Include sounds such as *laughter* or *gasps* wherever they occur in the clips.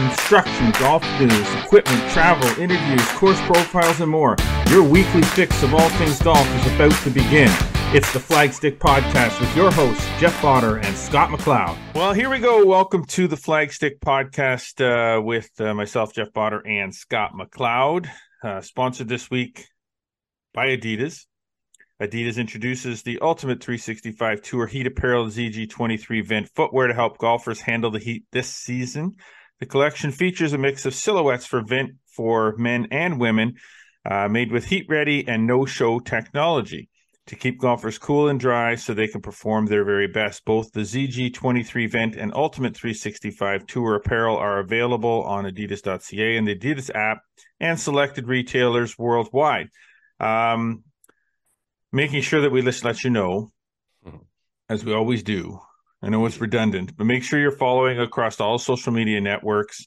instruction, golf news, equipment, travel, interviews, course profiles, and more. Your weekly fix of all things golf is about to begin. It's the Flagstick Podcast with your hosts, Jeff Bauder and Scott McLeod. Well, here we go. Welcome to the Flagstick Podcast uh, with uh, myself, Jeff Bauder, and Scott McLeod. Uh, sponsored this week by Adidas. Adidas introduces the Ultimate 365 Tour Heat Apparel ZG23 Vent footwear to help golfers handle the heat this season. The collection features a mix of silhouettes for vent for men and women, uh, made with heat ready and no show technology to keep golfers cool and dry so they can perform their very best. Both the ZG23 Vent and Ultimate 365 Tour apparel are available on adidas.ca and the Adidas app and selected retailers worldwide. Um, making sure that we let, let you know, mm-hmm. as we always do. I know it's redundant, but make sure you're following across all social media networks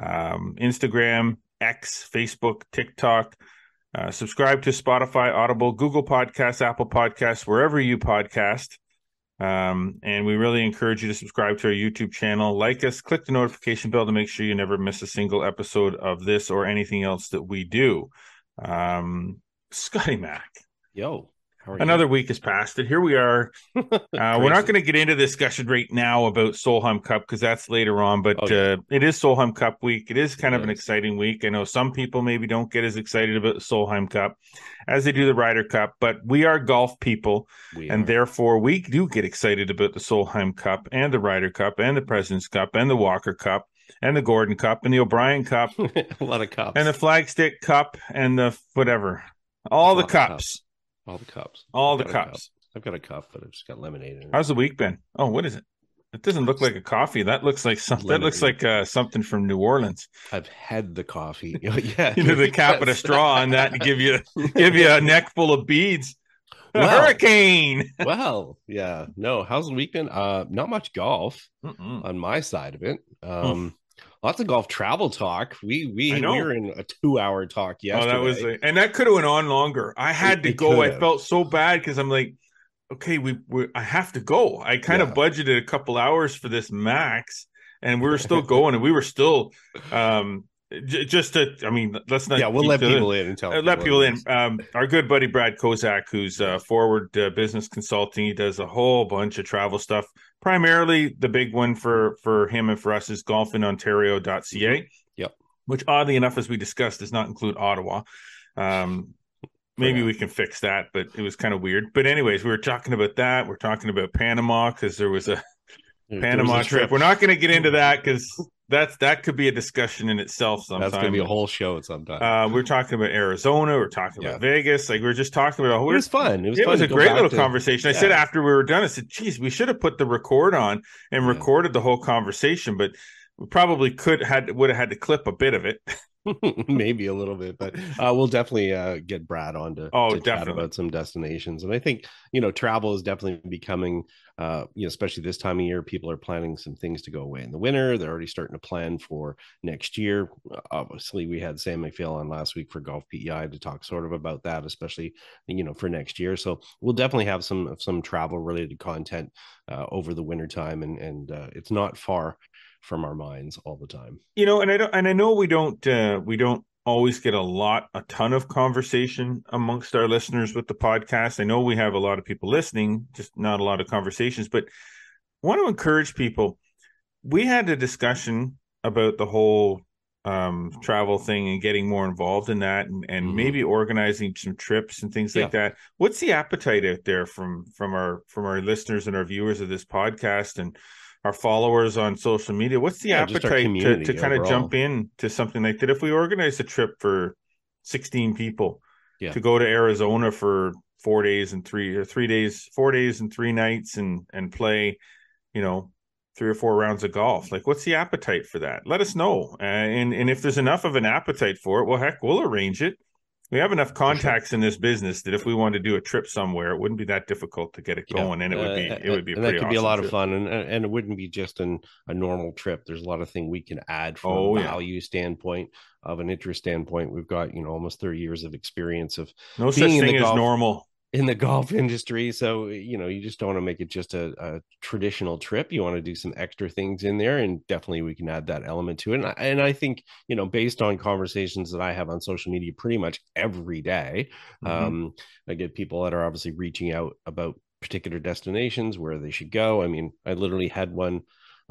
um, Instagram, X, Facebook, TikTok. Uh, subscribe to Spotify, Audible, Google Podcasts, Apple Podcasts, wherever you podcast. Um, and we really encourage you to subscribe to our YouTube channel, like us, click the notification bell to make sure you never miss a single episode of this or anything else that we do. Um, Scotty Mac. Yo. Another week has passed, and here we are. *laughs* Uh, we're not going to get into discussion right now about Solheim Cup because that's later on. But oh, yeah. uh, it is Solheim Cup week. It is kind it of is. an exciting week. I know some people maybe don't get as excited about the Solheim Cup as they do the Ryder Cup, but we are golf people, we and are. therefore we do get excited about the Solheim Cup and the Ryder Cup and the President's Cup and the Walker Cup and the Gordon Cup and the O'Brien Cup, *laughs* a lot of cups, and the Flagstick Cup and the whatever, all the cups. cups. All the cups. All the cups. Cup. I've got a cup, but I've just got lemonade in it. How's the week been? Oh, what is it? It doesn't look like a coffee. That looks like something. That looks like uh, something from New Orleans. I've had the coffee. *laughs* *laughs* yeah, you know the cap and a straw on that to give you *laughs* give you a neck full of beads. Well, hurricane. well, yeah. No, how's the week been? Uh, not much golf Mm-mm. on my side of it. Um, lots of golf travel talk. We we we were in a two hour talk yesterday. Oh, that was, a, and that could have went on longer. I had it, to go. I felt so bad because I'm like, okay, we, we I have to go. I kind yeah. of budgeted a couple hours for this max, and we were still *laughs* going, and we were still um just to i mean let's not yeah we'll let people in, and tell uh, let people in um, our good buddy brad kozak who's uh, forward uh, business consulting he does a whole bunch of travel stuff primarily the big one for for him and for us is golfinontario.ca yep. which oddly enough as we discussed does not include ottawa. Um, maybe we can fix that but it was kind of weird. But anyways we were talking about that. We're talking about panama because there was a panama trip. trip we're not going to get into that because that's that could be a discussion in itself. Sometime. That's gonna be a whole show sometime. Uh, we're talking about Arizona. We're talking yeah. about Vegas. Like we're just talking about. It was fun. It was. It fun was a great little to, conversation. I said after we were done, I said, "Geez, we should have put the record on and yeah. recorded the whole conversation, but we probably could had would have had to clip a bit of it." *laughs* *laughs* maybe a little bit but uh, we'll definitely uh, get brad on to, oh to definitely about some destinations and i think you know travel is definitely becoming uh, you know especially this time of year people are planning some things to go away in the winter. They're already starting to plan for next year. Obviously we had sam mcphail on last week for golf pei to talk sort of about that especially you know for next year. So we'll definitely have some some travel related content uh, over the winter time and and uh, it's not far from our minds all the time. You know, and I don't, and I know we don't, uh, we don't always get a lot, a ton of conversation amongst our listeners with the podcast. I know we have a lot of people listening, just not a lot of conversations. But I want to encourage people. We had a discussion about the whole um travel thing and getting more involved in that and, and mm-hmm. maybe organizing some trips and things yeah. like that what's the appetite out there from from our from our listeners and our viewers of this podcast and our followers on social media. What's the yeah, appetite to, to kind of jump in to something like that? If we organize a trip for 16 people yeah. to go to Arizona for four days and three or three days, four days and three nights and, and play, you know, three or four rounds of golf. Like, what's the appetite for that? Let us know. Uh, and, and if there's enough of an appetite for it, well, heck, we'll arrange it we have enough contacts in this business that if we wanted to do a trip somewhere, it wouldn't be that difficult to get it going, yeah. and it would be uh, it would be and that could awesome be a lot trip. of fun, and and it wouldn't be just an, a normal trip. There's a lot of things we can add from oh, a value yeah. standpoint, of an interest standpoint. We've got you know almost 30 years of experience of no such thing as normal. In the golf *laughs* industry. So, you know, you just don't want to make it just a, a, traditional trip. You want to do some extra things in there. And definitely we can add that element to it. And I, and I think, you know, based on conversations that I have on social media pretty much every day, mm-hmm. um, I get people that are obviously reaching out about particular destinations where they should go. I mean, I literally had one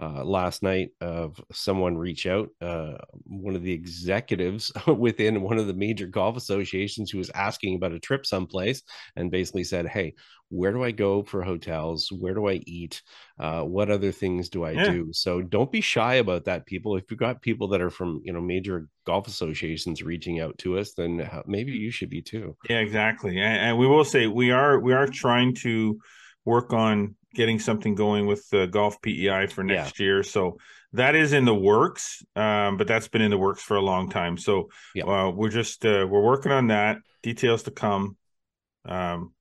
uh, last night of someone reach out, uh, one of the executives *laughs* within one of the major golf associations who was asking about a trip someplace and basically said, Hey, where do I go for hotels? Where do I eat? Uh, what other things do I yeah. do? So don't be shy about that, people. If you've got people that are from, you know, major golf associations reaching out to us, then maybe you should be too. Yeah, exactly. And, and we will say we are, we are trying to work on getting something going with the golf PEI for next yeah. year. So that is in the works, um, but that's been in the works for a long time. So yeah. uh, we're just uh, we're working on that. Details to come. Um,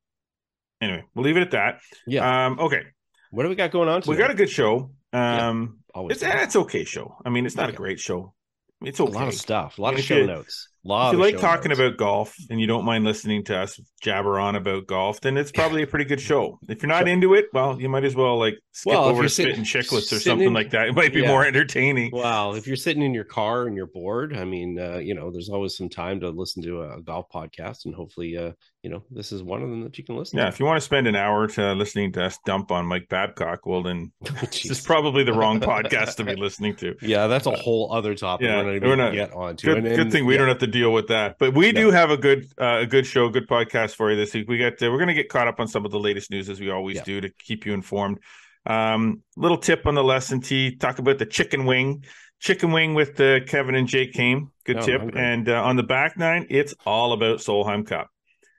anyway, we'll leave it at that. Yeah. Um, okay. What do we got going on? Today? We got a good show. Um, yeah, it's it's okay show. I mean, it's not a great show. It's okay. A lot of stuff. A lot of show notes if you like talking notes. about golf and you don't mind listening to us jabber on about golf, then it's *laughs* probably a pretty good show. If you're not sure. into it, well, you might as well like skip well, over to Spittin' Chiclets or something in, like that. It might be yeah. more entertaining. Well, if you're sitting in your car and you're bored, I mean, uh, you know, there's always some time to listen to a, golf podcast, and hopefully, uh, you know, this is one of them that you can listen. To. Yeah, to. if you want to spend an hour to listening to us dump on Mike Babcock, well, then *laughs* this is probably the wrong *laughs* podcast to be listening to. Yeah, that's a whole other topic. Yeah, we're not, we're not get onto. Good, and, and, good thing we yeah. don't have to deal with that, but we do have a good uh, a good show, good podcast for you this week. We got uh, we're going to get caught up on some of the latest news as we always yeah. do to keep you informed. Um, little tip on the lesson tee: talk about the chicken wing, chicken wing with the Kevin and Jake Haime. Good oh, tip. And uh, on the back nine, it's all about Solheim Cup.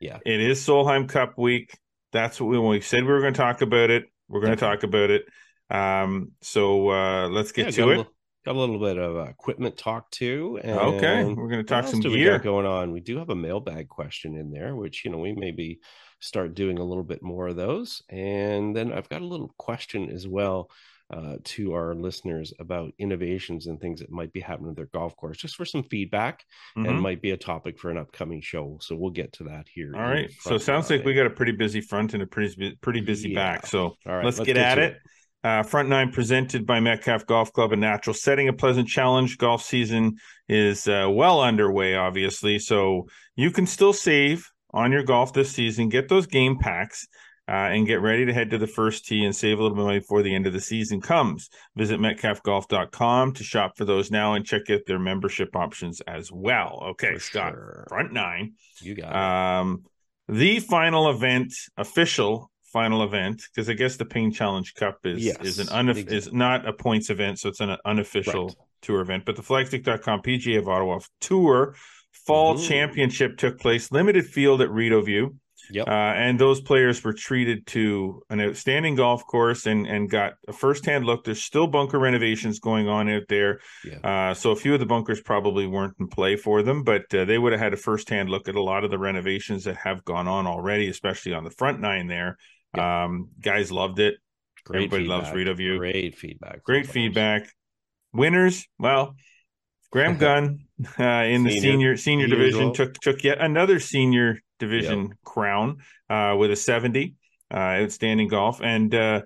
Yeah, it is Solheim Cup week. That's what we when we said we were going to talk about it. We're going to talk about it. Um, so uh, let's get yeah, to it. Got a little bit of uh, equipment talk too. okay, we're going to talk some gear going on. We do have a mailbag question in there, which you know we maybe start doing a little bit more of those. And then I've got a little question as well uh, to our listeners about innovations and things that might be happening at their golf course, just for some feedback, mm-hmm. and might be a topic for an upcoming show. So we'll get to that here. All right. So it sounds like we got a pretty busy front and a pretty pretty busy yeah. back. So All right, let's, let's get, get, at it. it. Uh, front nine presented by Metcalfe Golf Club and Natural Setting a Pleasant Challenge. Golf season is uh, well underway, obviously. So you can still save on your golf this season. Get those game packs uh, and get ready to head to the first tee and save a little bit money before the end of the season comes. Visit metcalfegolf.com to shop for those now and check out their membership options as well. Okay, for Scott, sure. front nine. You got um, The final event, official final event because I guess the Ping Challenge Cup is yes, is an exactly. is not a points event, so it's an unofficial right. tour event. But the Flagstick.com PGA of Ottawa Tour Fall Ooh. Championship took place, limited field at Rideau Yep. Uh, and those players were treated to an outstanding golf course and and got a firsthand look. There's still bunker renovations going on out there, yeah. uh, so a few of the bunkers probably weren't in play for them, but uh, they would have had a firsthand look at a lot of the renovations that have gone on already, especially on the front nine there. Um, guys loved it. Great Everybody feedback. loves Rideau View. Great feedback. Great feedback. Winners, well, Graham *laughs* Gunn uh, in the senior senior, division took took yet another senior division yep. crown uh, with a 70 uh, outstanding golf and uh,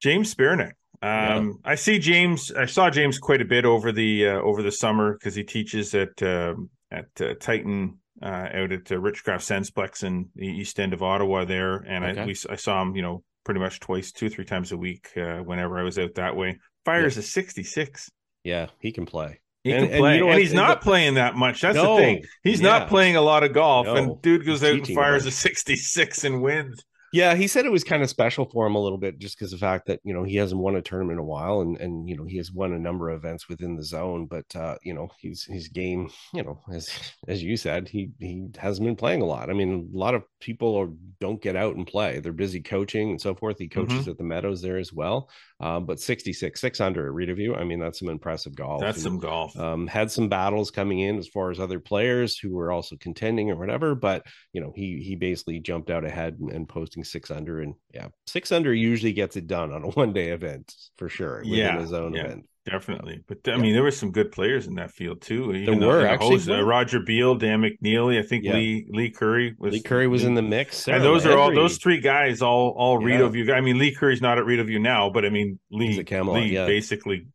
James Spirnick. Um, I see James. I saw James quite a bit over the uh, over the summer because he teaches at um, at uh, Titan uh, out at uh, Richcraft Sensplex in the east end of Ottawa there, and okay. I we, I saw him, you know, pretty much twice, two three times a week uh, whenever I was out that way. Fires yeah. a sixty six. Yeah, he can play. He and, can play, and, you know and he's not playing that much. That's no, the thing. He's yeah. not playing a lot of golf, no. and dude goes out and fires a sixty six and wins. Yeah, he said it was kind of special for him a little bit just because the fact that, you know, he hasn't won a tournament in a while and and you know, he has won a number of events within the zone, but uh, you know, he's his game, you know, as as you said, he he hasn't been playing a lot. I mean, a lot of people are, don't get out and play. They're busy coaching and so forth. He coaches mm-hmm. at the Meadows there as well. Um, but 66, 600 at Rideau I mean, that's some impressive golf. That's and, some golf. Um, had some battles coming in as far as other players who were also contending or whatever, but you know, he he basically jumped out ahead and, and posting six under and yeah, six under usually gets it done on a *laughs* one day event for sure. yeah, his own yeah. event. Definitely. But I mean, there were some good players in that field too. Even there were actually host, uh, Roger Beal, Dan McNeely. I think yeah. Lee Lee Curry was Lee Curry was in the mix. Sarah and those are all those three guys, all all yeah. Rideau View. I mean, Lee Curry's not at Rideau View now, but I mean, Lee Lee yeah. basically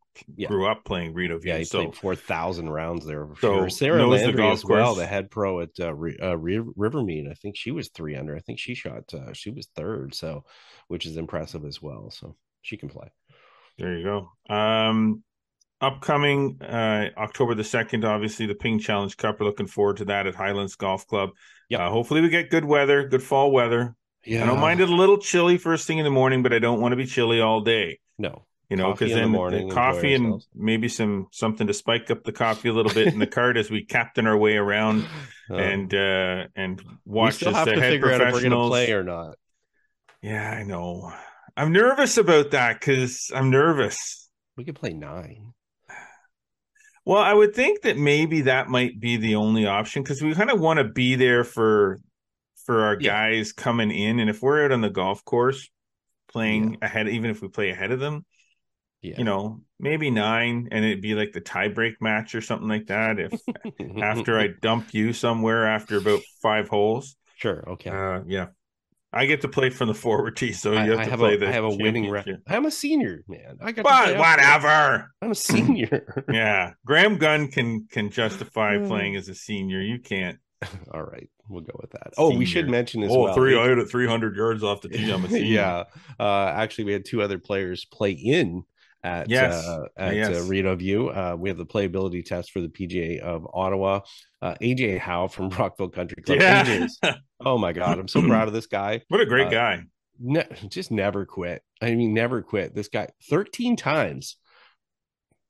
grew up playing Rideau View. Yeah, he so, played four thousand rounds there. so sure. Sarah Landry as well, the head pro at uh, uh, Rivermead. I think she was three under. I think she shot. Uh, she was third, so which is impressive as well. So she can play. There you go. Um, upcoming uh, October the second, obviously the Ping Challenge Cup. We're looking forward to that at Highlands Golf Club. Yeah. Uh, hopefully we get good weather, good fall weather. Yeah. I don't mind it a little chilly first thing in the morning, but I don't want to be chilly all day. No. You know, because then the morning, coffee and maybe some something to spike up the coffee a little bit in the cart as we captain our way around *laughs* uh, and uh and watch. We still have to figure out if we're going to play or not. Yeah, I know. I'm nervous about that because I'm nervous. We could play nine. Well, I would think that maybe that might be the only option because we kind of want to be there for for our yeah. guys coming in, and if we're out on the golf course playing yeah. ahead, even if we play ahead of them, yeah. you know, maybe nine, and it'd be like the tiebreak match or something like that. If *laughs* after I dump you somewhere after about five holes, sure, okay, uh, yeah, I get to play from the forward tee, so you have I to have play a, the. I have a winning record. I'm a senior, man. I got. But whatever. I'm a senior. *laughs* yeah, Graham Gunn can can justify playing as a senior. You can't. *laughs* All right, we'll go with that. Senior. Oh, we should mention as oh, well. three I at 300 yards off the tee. I'm a *laughs* senior. yeah, uh, actually, we had two other players play in at yes. uh, at yes. uh, View. Uh, we have the playability test for the PGA of Ottawa. Uh, AJ Howe from *laughs* Rockville Country Club. Yeah. *laughs* oh my god, I'm so proud of this guy. *clears throat* What a great uh, guy! Ne- just never quit. I mean, never quit. This guy 13 times.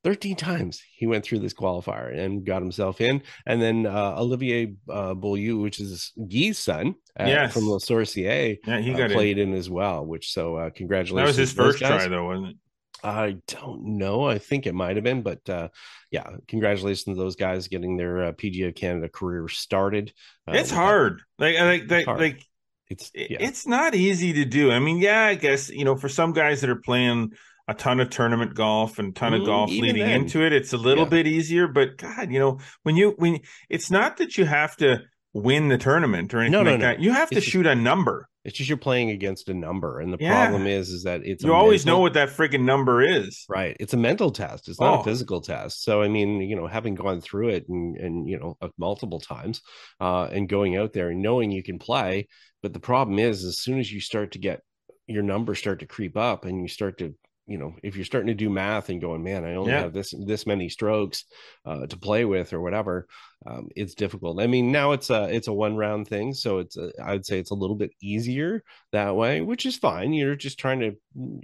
13 times he went through this qualifier and got himself in. And then uh, Olivier uh, Beaulieu, which is Guy's son uh, yes. from Le Sorcier, yeah, he uh, got played in. in. as well, which so uh, congratulations. That was his first try, though, wasn't it? I don't know. I think it might have been, but uh, yeah, congratulations to those guys getting their uh, PGA of Canada career started. Uh, it's hard. Like, like, like, hard. like, it's yeah. it's not easy to do. I mean, yeah, I guess you know, for some guys that are playing a ton of tournament golf and ton of mm, golf leading then. into it, it's a little yeah. bit easier. But God, you know, when you when it's not that you have to win the tournament or anything no, no, like no. that, you have it's to shoot a number. It's just you're playing against a number, and the yeah. problem is, is that it's you always mental... know what that freaking number is, right? It's a mental test. It's not oh. a physical test. So I mean, you know, having gone through it and and you know uh, multiple times, uh, and going out there and knowing you can play, but the problem is, as soon as you start to get your numbers start to creep up and you start to you know if you're starting to do math and going man i only yeah. have this this many strokes uh, to play with or whatever um, it's difficult. I mean now it's a it's a one round thing so it's a, i'd say it's a little bit easier that way which is fine. You're just trying to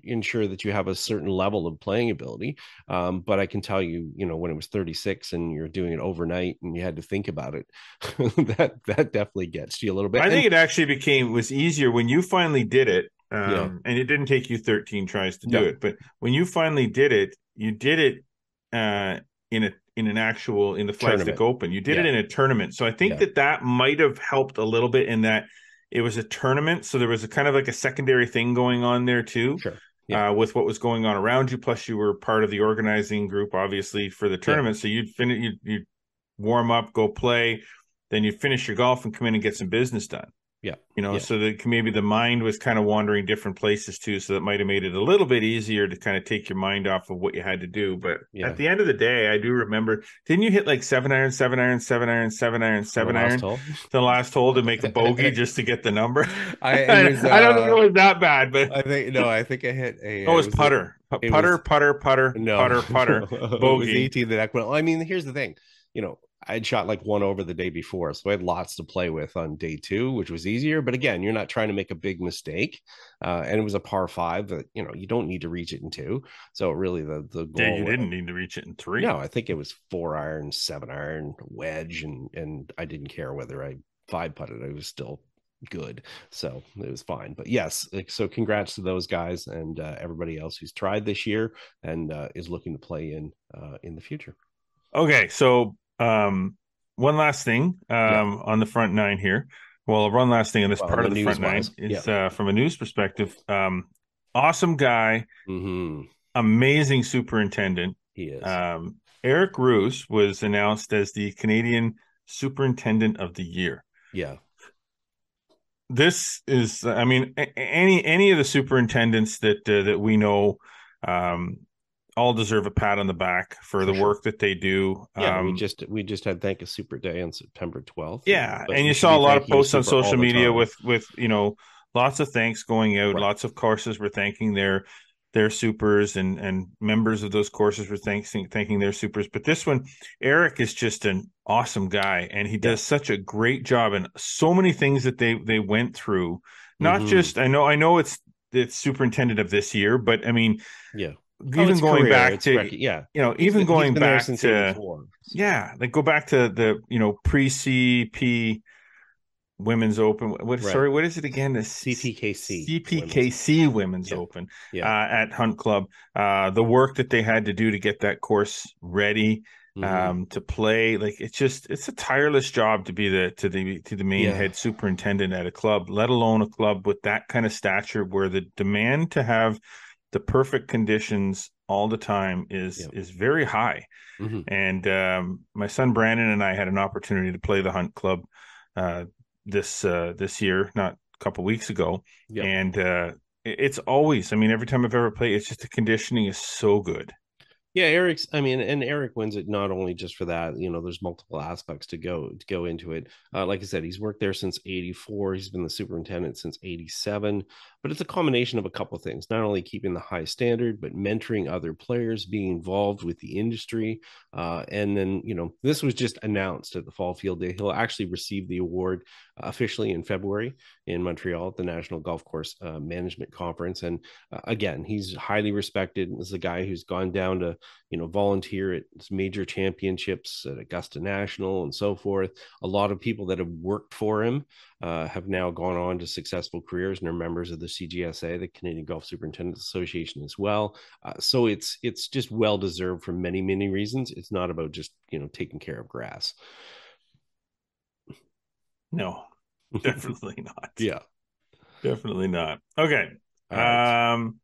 ensure that you have a certain level of playing ability um, but i can tell you you know when it was 36 and you're doing it overnight and you had to think about it *laughs* that that definitely gets to you a little bit. I think and, it actually became was easier when you finally did it um, yeah. and it didn't take you 13 tries to do it but when you finally did it you did it uh, in a in an actual in the flagstick open you did yeah. it in a tournament so i think yeah. that that might have helped a little bit in that it was a tournament so there was a kind of like a secondary thing going on there too sure. yeah. uh, with what was going on around you plus you were part of the organizing group obviously for the tournament so you'd finish you'd, you'd warm up go play then you'd finish your golf and come in and get some business done yeah. You know, yeah. so that maybe the mind was kind of wandering different places too. So that might have made it a little bit easier to kind of take your mind off of what you had to do. But yeah. at the end of the day, I do remember, didn't you hit like seven iron, seven iron, seven iron, seven iron, seven the iron, hole? the last hole to make a bogey *laughs* just to get the number? I, *laughs* was, uh, I don't think it was that bad, but I think, no, I think I hit a, oh, it was, was putter, it putter, was, putter, putter, no. putter, putter, bogey. *laughs* it was 18 the neck. Well, I mean, here's the thing, you know, I'd shot like one over the day before, so I had lots to play with on day two, which was easier. But again, you're not trying to make a big mistake, uh, and it was a par five that you know you don't need to reach it in two. So really, the the goal yeah, you didn't need to reach it in three. No, I think it was four iron, seven iron, wedge, and and I didn't care whether I five putted. I was still good so it was fine but yes so congrats to those guys and uh, everybody else who's tried this year and uh, is looking to play in uh, in the future okay so um, one last thing um, yeah. on the front nine here. Well, one last thing on this well, part of the front nine is yeah. uh, from a news perspective. Um, awesome guy, mm-hmm. amazing superintendent. He is. Um, Eric Roos was announced as the Canadian Superintendent of the Year. Yeah. This is, I mean, any any of the superintendents that uh, that we know, um, all deserve a pat on the back for, for the sure. work that they do. Yeah, um, we just we just had Thank a Super Day on September twelfth. Yeah, and you saw a lot of posts on social media with with you know lots of thanks going out. Right. Lots of courses were thanking their their supers and and members of those courses were thanking thanking their supers but this one eric is just an awesome guy and he does such a great job and so many things that they they went through not mm-hmm. just i know i know it's it's superintendent of this year but i mean yeah even oh, going career, back to rec- yeah you know even he's, going back to yeah like go back to the you know pre cp Women's Open. What right. sorry, what is it again? The CPKC CPKC Women's, Women's yeah. Open yeah. Uh, at Hunt Club. Uh, the work that they had to do to get that course ready mm-hmm. um, to play, like it's just it's a tireless job to be the to the to the main yeah. head superintendent at a club, let alone a club with that kind of stature where the demand to have the perfect conditions all the time is yep. is very high. Mm-hmm. And um, my son Brandon and I had an opportunity to play the Hunt Club. Uh, this uh, this year, not a couple weeks ago, yep. and uh, it's always. I mean, every time I've ever played, it's just the conditioning is so good. Yeah, Eric's. I mean, and Eric wins it not only just for that. You know, there's multiple aspects to go to go into it. Uh, like I said, he's worked there since '84. He's been the superintendent since '87. But it's a combination of a couple of things: not only keeping the high standard, but mentoring other players, being involved with the industry, uh, and then you know, this was just announced at the Fall Field Day. He'll actually receive the award officially in February in Montreal at the National Golf Course uh, Management Conference. And uh, again, he's highly respected. Is a guy who's gone down to you know volunteer at major championships at Augusta National and so forth. A lot of people that have worked for him uh, have now gone on to successful careers and are members of the CGSA, the Canadian Golf Superintendents Association, as well. Uh, so it's it's just well deserved for many many reasons. It's not about just you know taking care of grass. No, *laughs* definitely not. yeah, definitely not. Okay. Right. Um,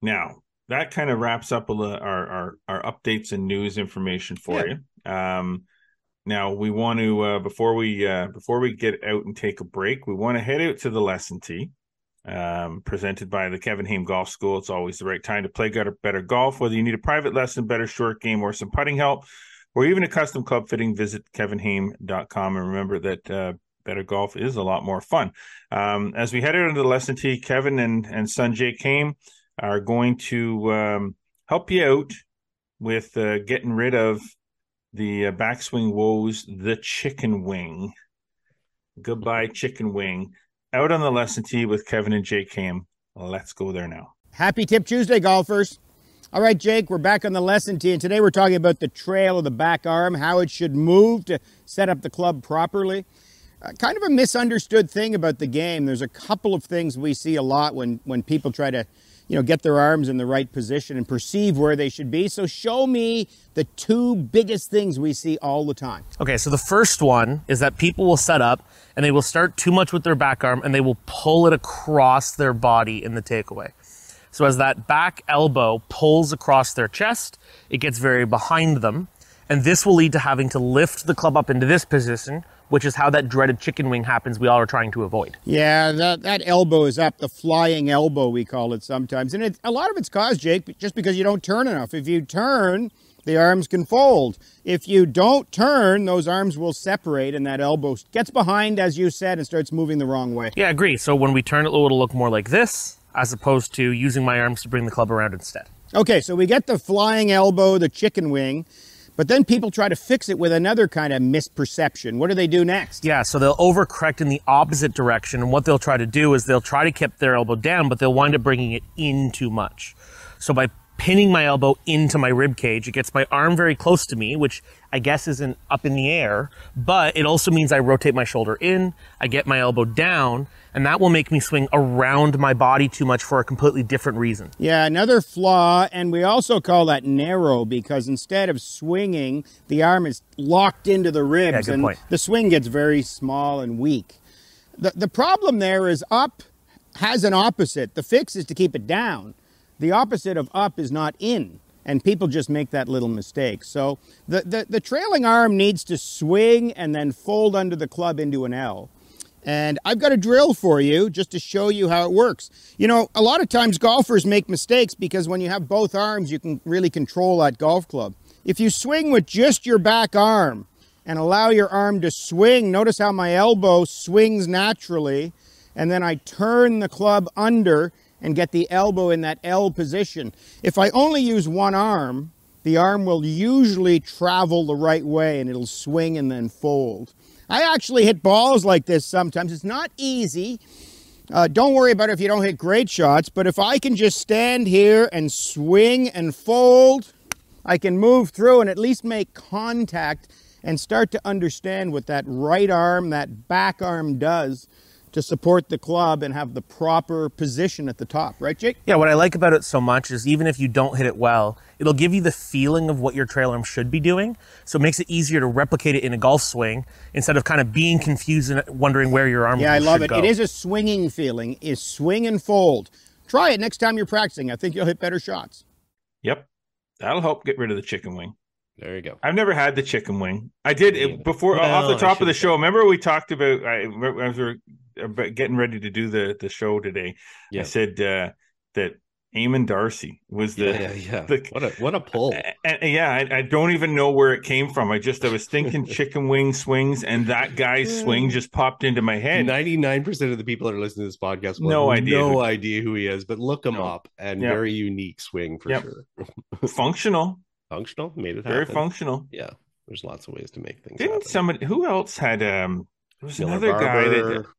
now that kind of wraps up a, our, our our updates and news information for yeah. you. Um, now we want to uh, before we uh, before we get out and take a break, we want to head out to the lesson tee. Um, presented by the Kevin Haime Golf School. It's always the right time to play better, better golf. Whether you need a private lesson, better short game, or some putting help, or even a custom club fitting, visit kevinhaime.com. And remember that uh, better golf is a lot more fun. Um, as we head out into the lesson tee, Kevin and, and son Jake Haime are going to um, help you out with uh, getting rid of the uh, backswing woes, the chicken wing. Goodbye, chicken wing. Out on the lesson tee with Kevin and Jake Haime. Let's go there now. Happy Tip Tuesday, golfers. All right, Jake, we're back on the lesson tee, and today we're talking about the trail of the back arm, how it should move to set up the club properly. Uh, kind of a misunderstood thing about the game. There's a couple of things we see a lot when, when people try to you know, get their arms in the right position and perceive where they should be. So show me the two biggest things we see all the time. Okay, so the first one is that people will set up and they will start too much with their back arm and they will pull it across their body in the takeaway. So as that back elbow pulls across their chest, it gets very behind them. And this will lead to having to lift the club up into this position, which is how that dreaded chicken wing happens we all are trying to avoid. Yeah, that, that elbow is up, the flying elbow, we call it sometimes. And it, a lot of it's caused, Jake, just because you don't turn enough. If you turn, the arms can fold. If you don't turn, those arms will separate and that elbow gets behind, as you said, and starts moving the wrong way. Yeah, I agree. So when we turn it, it'll look more like this, as opposed to using my arms to bring the club around instead. Okay, so we get the flying elbow, the chicken wing. But then people try to fix it with another kind of misperception. What do they do next? Yeah, so they'll overcorrect in the opposite direction. And what they'll try to do is they'll try to keep their elbow down, but they'll wind up bringing it in too much. So by pinning my elbow into my rib cage. It gets my arm very close to me, which I guess isn't up in the air, but it also means I rotate my shoulder in, I get my elbow down, and that will make me swing around my body too much for a completely different reason. Yeah, another flaw, and we also call that narrow because instead of swinging, the arm is locked into the ribs yeah, and point. the swing gets very small and weak. The, the problem there is up has an opposite. The fix is to keep it down. The opposite of up is not in. and people just make that little mistake. So the, the, the trailing arm needs to swing and then fold under the club into an L. And I've got a drill for you just to show you how it works. You know, a lot of times golfers make mistakes because when you have both arms, you can really control that golf club. If you swing with just your back arm and allow your arm to swing, notice how my elbow swings naturally, and then I turn the club under and get the elbow in that L position. If I only use one arm, the arm will usually travel the right way and it'll swing and then fold. I actually hit balls like this sometimes. It's not easy. Uh, don't worry about it if you don't hit great shots, but if I can just stand here and swing and fold, I can move through and at least make contact and start to understand what that right arm, that back arm does to support the club and have the proper position at the top, right, Jake? Yeah, what I like about it so much is even if you don't hit it well, it'll give you the feeling of what your trail arm should be doing. So it makes it easier to replicate it in a golf swing instead of kind of being confused and wondering where your arm is. Yeah, I love it. Go. It is a swinging feeling. Is swing and fold. Try it next time you're practicing. I think you'll hit better shots. Yep. That'll help get rid of the chicken wing. There you go. I've never had the chicken wing. I did it before Well, off the top of the show. Remember we talked about I, as we were about getting ready to do the the show today. Yeah. I said uh, that Eamon Darcy was the yeah, yeah, yeah. *laughs* the- what a what a pull. and, and yeah, I, I don't even know where it came from. I just I was thinking *laughs* chicken wing swings, and that guy's swing just popped into my head. Ninety nine percent of the people that are listening to this podcast will No have idea no who- idea who he is, but look him No. up and Yep. very unique swing for Yep. sure. *laughs* Functional, Functional, made it very happen. functional. Yeah, there's lots of ways to make things Didn't happen. somebody who else had um? There was Miller another guy that Barber.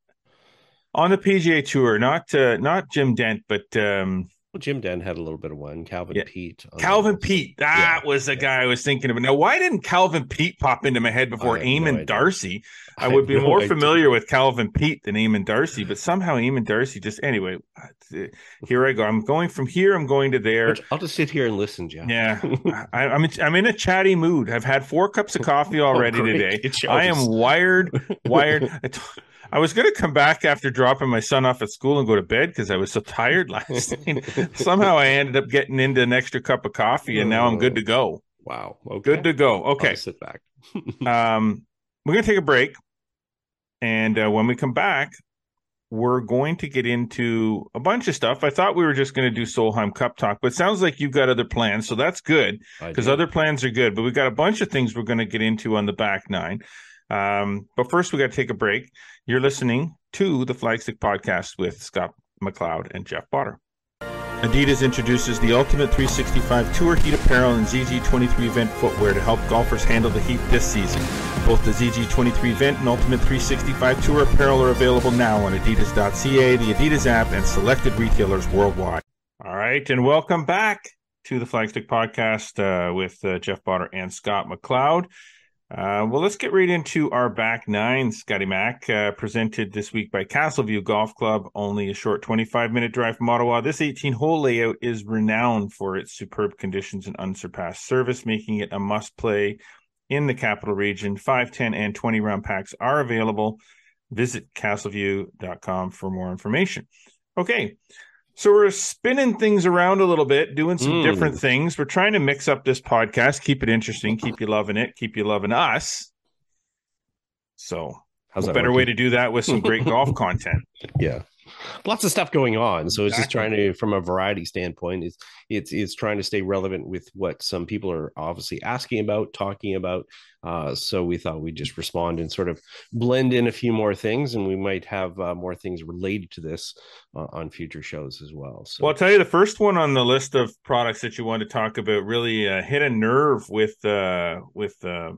On the PGA Tour, not uh, not Jim Dent, but um, Well, Jim Dent had a little bit of one. Calvin Yeah. Peete. Calvin Peete. That Yeah, was the yeah. guy I was thinking of. Now, why didn't Calvin Peete pop into my head before have no Eamon. Darcy? I I would be no more idea. familiar with Calvin Peete than Eamon Darcy, but somehow Eamon Darcy just anyway. uh, Here I go. I'm going from here. I'm going to there. I'll just sit here and listen, Jeff. Yeah, *laughs* I, I'm in, I'm in a chatty mood. I've had four cups of coffee *laughs* already Oh, today. *laughs* I am wired, wired. I was going to come back after dropping my son off at school and go to bed because I was so tired *laughs* last night. *laughs* Somehow I ended up getting into an extra cup of coffee, and now I'm good to go. Wow. Okay. Good to go. I'll Okay, sit back. *laughs* um, we're going to take a break, and uh, when we come back, we're going to get into a bunch of stuff. I thought we were just going to do Solheim Cup talk, but it sounds like you've got other plans, so that's good because other plans are good. But we've got a bunch of things we're going to get into on the back nine. Um, but first, we got to take a break. You're listening to the Flagstick Podcast with Scott McLeod and Jeff Bauder. Adidas introduces the Ultimate 365 Tour Heat Apparel and ZG23 Vent footwear to help golfers handle the heat this season. Both the ZG23 Vent and Ultimate 365 Tour Apparel are available now on Adidas.ca, the Adidas app, and selected retailers worldwide. All right, and welcome back to the Flagstick Podcast uh, with uh, Jeff Bauder and Scott McLeod. Uh, well, let's get right into our back nine, Scotty Mac, uh, presented this week by Casselview Golf Club. Only a short 25 minute drive from Ottawa. This 18 hole layout is renowned for its superb conditions and unsurpassed service, making it a must play in the capital region. 5, 10, and 20 round packs are available. Visit casselview.com for more information. Okay. So we're spinning things around a little bit, doing some Mm. different things. We're trying to mix up this podcast, keep it interesting, keep you loving it, keep you loving us. So, How's that better way to do that with some great *laughs* golf content? yeah lots of stuff going on so it's just trying to from a variety standpoint it's it's it's trying to stay relevant with what some people are obviously asking about talking about uh, so we thought we'd just respond and sort of blend in a few more things and we might have uh, more things related to this uh, on future shows as well so Well, I'll tell you the first one on the list of products that you want to talk about really uh, hit a nerve with uh, with uh,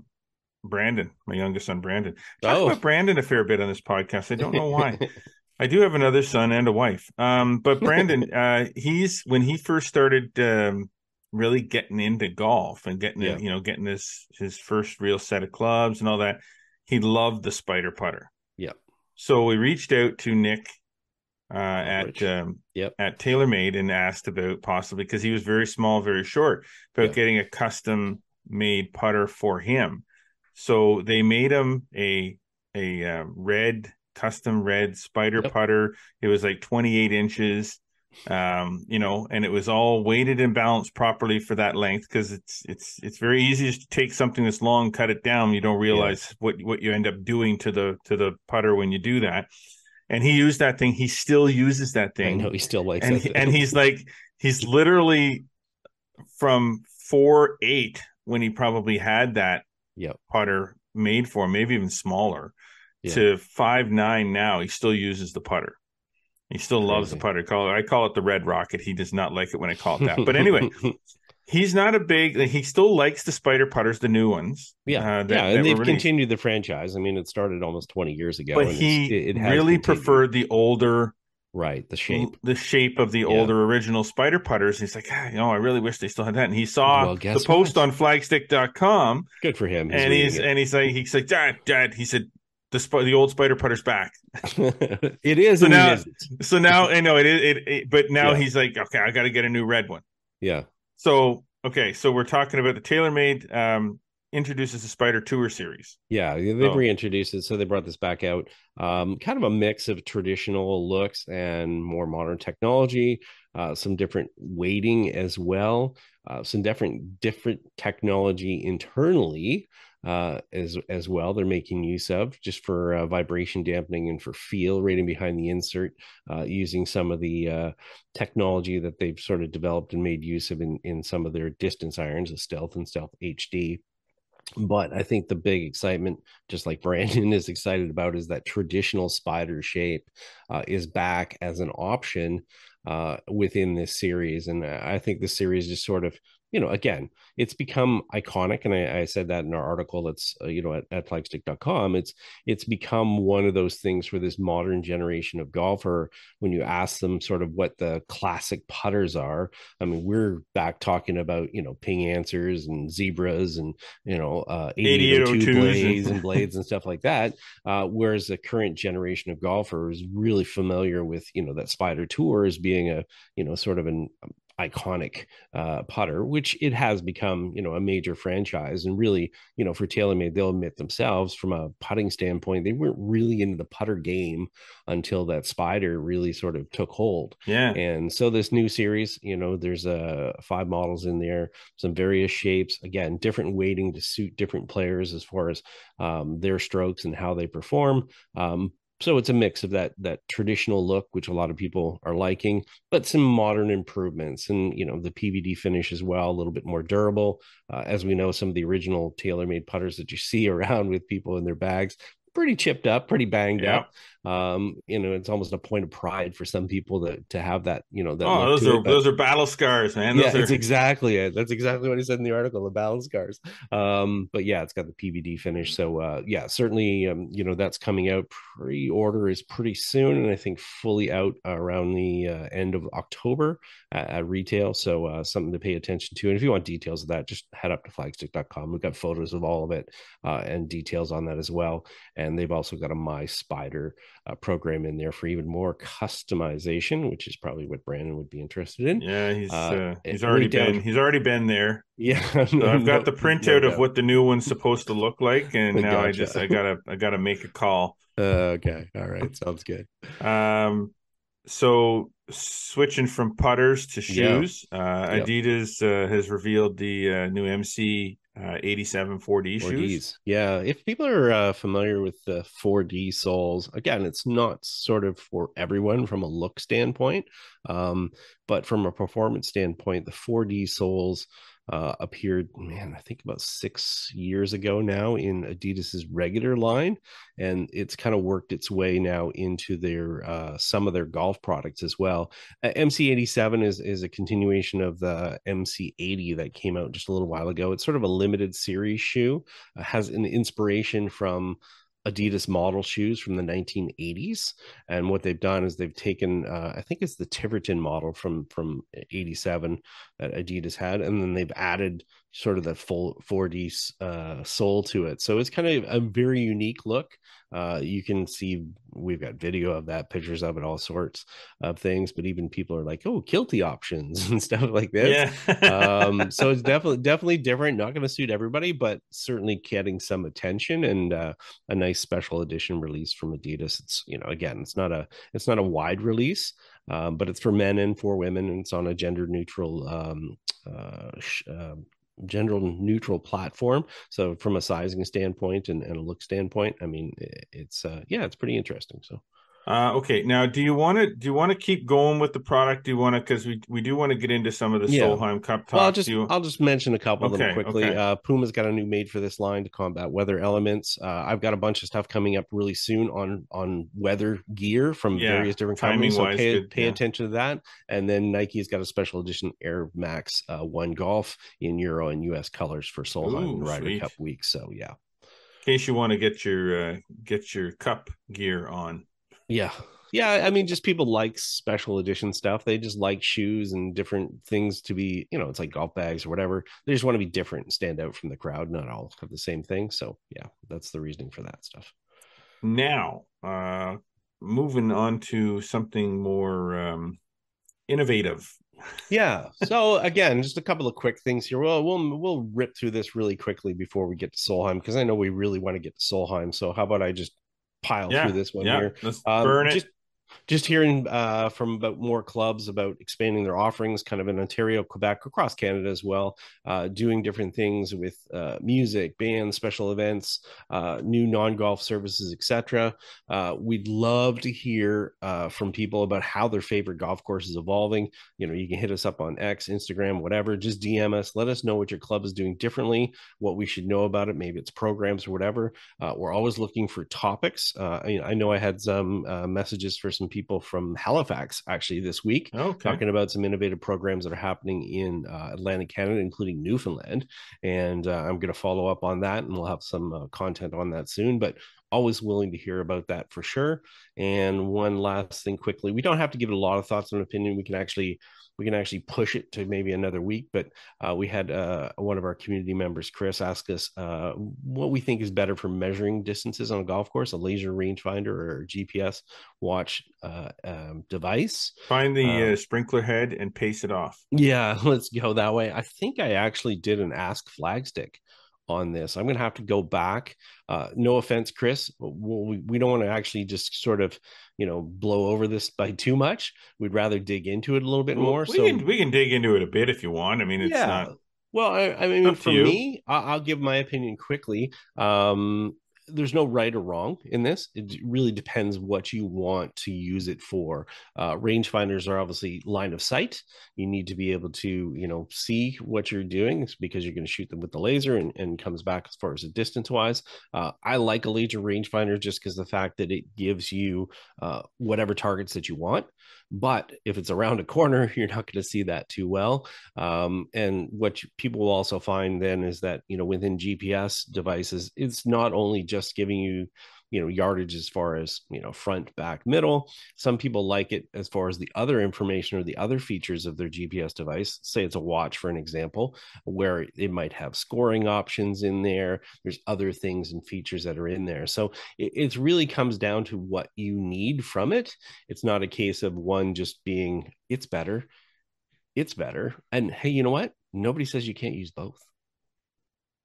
Brandon, my youngest son, Brandon. Talk Oh. about Brandon a fair bit on this podcast. I don't know why. *laughs* I do have another son and a wife. Um, but *laughs* Brandon, uh, he's when he first started um, really getting into golf and getting Yeah. you know getting his his first real set of clubs and all that. He loved the spider putter. Yeah. So we reached out to Nick uh, at um, Yep. at TaylorMade and asked about possibly because he was very small, very short, about Yeah. getting a custom made putter for him. So they made him a a uh, red custom red spider Yep. putter. It was like 28 inches. um, you know, and it was all weighted and balanced properly for that length because it's it's it's very easy to take something that's long, cut it down. You don't realize yeah. what what you end up doing to the to the putter when you do that. And he used that thing. He still uses that thing. I know he still likes and he, and he's like he's literally from four eight when he probably had that yep. putter made for him, maybe even smaller, yeah. to five nine now. He still uses the putter. He still Crazy. loves the putter. Call it, I call it the red rocket. He does not like it when I call it that. But anyway, *laughs* he's not a big. He still likes the spider putters, the new ones. Yeah, uh, that, yeah, and they've continued the franchise. I mean, it started almost twenty years ago. But he it, it really continued. preferred the older. Right, the shape, the shape of the yeah. older original spider putters. He's like, ah, you know, I really wish they still had that. And he saw well, the post what? on flagstick.com. Good for him. He's and he's it. and he's like, he's like, Dad, Dad. He said, the the old spider putter's back. *laughs* it is. So now, so now I know it is. It, it, but now yeah. he's like, okay, I got to get a new red one. Yeah. So okay, so we're talking about the TaylorMade um, introduces the Spider Tour series. Yeah, they've oh. reintroduced it, so they brought this back out. Um, kind of a mix of traditional looks and more modern technology. Uh, some different weighting as well. Uh, some different different technology internally uh, as as well. They're making use of just for uh, vibration dampening and for feel rating behind the insert, uh, using some of the uh, technology that they've sort of developed and made use of in in some of their distance irons, the Stealth and Stealth HD. But I think the big excitement, just like *laughs* Brandon is excited about, is that traditional spider shape uh, is back as an option uh, within this series, and I think the series just sort of you know, again, it's become iconic, and I, I said that in our article that's uh, you know at, at flagstick.com. It's it's become one of those things for this modern generation of golfer. When you ask them sort of what the classic putters are, I mean, we're back talking about you know ping Ansers and zebras and you know uh, 8802 blades and *laughs* blades and stuff like that. Uh, whereas the current generation of golfers really familiar with you know that Spider Tour as being a you know sort of an iconic uh, putter, which it has become, you know, a major franchise. And really, you know, for TaylorMade, they'll admit themselves from a putting standpoint, they weren't really into the putter game until that spider really sort of took hold. Yeah. And so this new series, you know, there's uh, five models in there, some various shapes, again, different weighting to suit different players as far as um, their strokes and how they perform. Um, so it's a mix of that that traditional look which a lot of people are liking but some modern improvements and you know the pvd finish as well a little bit more durable uh, as we know some of the original TaylorMade putters that you see *laughs* around with people in their bags pretty chipped up, pretty banged yeah. up. Um, you know, it's almost a point of pride for some people to to have that. You know, that oh, those are it, those are battle scars, man. Those yeah, are... it's exactly it. That's exactly what he said in the article, the battle scars. Um, but yeah, it's got the PVD finish. So uh, yeah, certainly, um, you know, that's coming out. Pre-order is pretty soon, and I think fully out around the uh, end of October at, at retail. So uh, something to pay attention to. And if you want details of that, just head up to flagstick.com. We've got photos of all of it uh, and details on that as well and they've also got a my spider uh, program in there for even more customization which is probably what brandon would be interested in. Yeah he's uh, uh he's already been down... he's already been there. Yeah. *laughs* So i've got the printout no of what the new one's supposed to look like and *laughs* now i just i gotta i gotta make a call. Okay. All right. Sounds good. Um so switching from putters to shoes yeah. uh, adidas uh, has revealed the uh, new mc uh, 87 4D 4Ds. shoes. Yeah, if people are uh, familiar with the 4D soles, again, it's not sort of for everyone from a look standpoint, um, but from a performance standpoint, the 4D soles uh, appeared, man, I think about six years ago now in Adidas's regular line, and it's kind of worked its way now into their uh, some of their golf products as well. Uh, MC87 is is a continuation of the MC80 that came out just a little while ago. It's sort of a limited series shoe, uh, has an inspiration from Adidas model shoes from the 1980s. And what they've done is they've taken, uh, I think it's the Tiverton model from from 87 that Adidas had, and then they've added sort of the full 4D uh, sole to it. So it's kind of a very unique look. Uh, you can see we've got video of that, pictures of it, all sorts of things. But even people are like, "Oh, Kiltie options *laughs* and stuff like this." Yeah. um, *laughs* so it's definitely definitely different. Not going to suit everybody, but certainly getting some attention and uh, a nice special edition release from Adidas. It's you know again, it's not a it's not a wide release, um, but it's for men and for women, and it's on a gender neutral um, uh, sh- gender neutral platform. So from a sizing standpoint and, and a look standpoint, I mean, it's uh, yeah, it's pretty interesting. So uh, okay, now do you want to do you want to keep going with the product? Do you want to because we we do want to get into some of the yeah. Solheim Cup talk. Well, I'll just you... I'll just mention a couple okay, of them quickly. Okay. Uh, Puma's got a new made for this line to combat weather elements. Uh, I've got a bunch of stuff coming up really soon on on weather gear from yeah, various different companies. So pay, good, pay yeah. attention to that. And then Nike's got a special edition Air Max uh, One Golf in Euro and US colors for Solheim Ooh, Ryder sweet. Cup week. So yeah. In case you want to get your uh, get your cup gear on. Yeah, yeah i mean just people like special edition stuff. They just like shoes and different things to be you know it's like golf bags or whatever. They just want to be different and stand out from the crowd not all have the same thing. So yeah that's the reasoning for that stuff. Now uh moving on to something more um innovative. *laughs* Yeah. So again just a couple of quick things here. Well we'll we'll rip through this really quickly before we get to solheim because i know we really want to get to solheim. So how about i just pile yeah, through this one yeah, here. Let's um, burn it. Just, just hearing uh, from about more clubs about expanding their offerings kind of in ontario quebec across canada as well uh, doing different things with uh, music bands special events uh, new non-golf services etc uh, we'd love to hear uh, from people about how their favorite golf course is evolving. You know you can hit us up on x instagram whatever. Just dm us. Let us know what your club is doing differently what we should know about it. Maybe it's programs or whatever. We're always looking for topics. I, I, know i had some messages for some people from Halifax actually this week, okay. talking about some innovative programs that are happening in uh, Atlantic Canada, including Newfoundland. And uh, I'm going to follow up on that, and we'll have some uh, content on that soon. But always willing to hear about that for sure. And one last thing quickly, we don't have to give it a lot of thoughts and opinion. We can actually we can actually push it to maybe another week. But uh, we had uh, one of our community members, Chris, ask us uh, what we think is better for measuring distances on a golf course: a laser rangefinder or GPS watch uh, um, device. Find the um, uh, sprinkler head and pace it off. Yeah, *laughs* let's go that way. I think I actually did an Ask Flagstick on this. I'm going to have to go back. Uh, no offense, Chris. We, we don't want to actually just sort of, you know, blow over this *laughs* by too much. We'd rather dig into it a little bit well, more. We so can, we can dig into it a bit if you want. I mean, it's yeah. not. Well, I, I mean, for me, I'll give my opinion quickly. Um, there's no right or wrong in this. It really depends what you want to use it for. Uh, rangefinders are obviously line of sight. You need to be able to, you know, see what you're doing because you're going to shoot them with the laser and, and comes back as far as the distance wise. Uh, I like a laser rangefinder just because the fact that it gives you uh, whatever targets that you want. But if it's around a corner, *laughs* you're not going to see that too well. Um, and what you, people will also find then is that, you know, within GPS devices, it's not only just giving you you know yardage as far as you know front back middle. Some people like it as far as the other information or the other features of their gps device. Say it's a watch for an example where it might have scoring options in there. There's other things and features that are in there. So it, it really comes down to what you need from it. It's not a case of one just being it's better. It's better. And hey you know what? Nobody says you can't use both.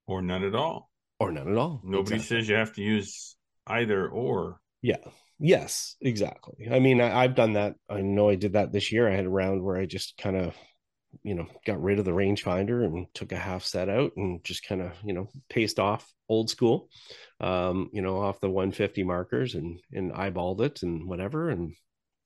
Or none at all or none at all nobody exactly. says you have to use either or. Yeah. Yes, exactly. I mean, I, have done that. I know I did that this year. I had a round where I just kind of, you know, got rid of the rangefinder and took a half set out and just kind of, you know, paced off old school, um, you know, off the 150 markers and and eyeballed it and whatever. And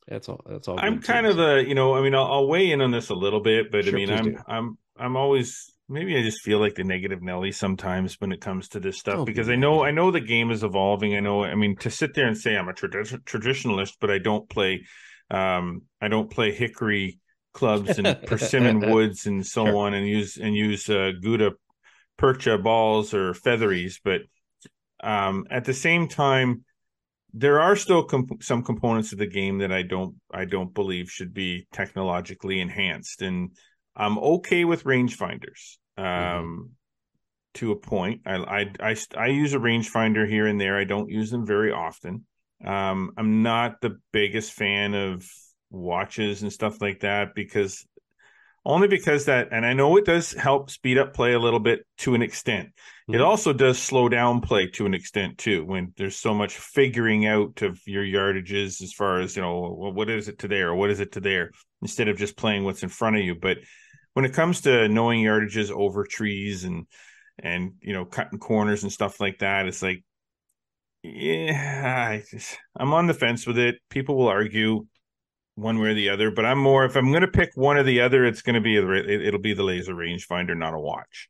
that's all. That's all. I'm kind too. of the, you know, I mean, I'll, I'll, weigh in on this a little bit, but sure, I mean, I'm do. I'm I'm always maybe I just feel like the negative Nelly sometimes when it comes to this stuff oh, because I know I know the game is evolving. I know I mean to sit there and say I'm a trad- traditionalist, but I don't play um I don't play hickory clubs and persimmon *laughs* woods and so sure. on and use and use uh, Gutta percha balls or featheries, but um at the same time there are still comp- some components of the game that I don't I don't believe should be technologically enhanced and I'm okay with rangefinders. um, Mm-hmm. to a point. I, I I I use a rangefinder here and there. I don't use them very often. Um, I'm not the biggest fan of watches and stuff like that because only because that, and I know it does help speed up play a little bit to an extent. It Mhm. also does slow down play to an extent too when there's so much figuring out of your yardages as far as you know well, what is it to there or what is it to there instead of just playing what's in front of you. But when it comes to knowing yardages over trees and and you know cutting corners and stuff like that, it's like yeah, I just, I'm on the fence with it. People will argue one way or the other, but I'm more if I'm going to pick one or the other, it's going to be it, it'll be the laser rangefinder, not a watch.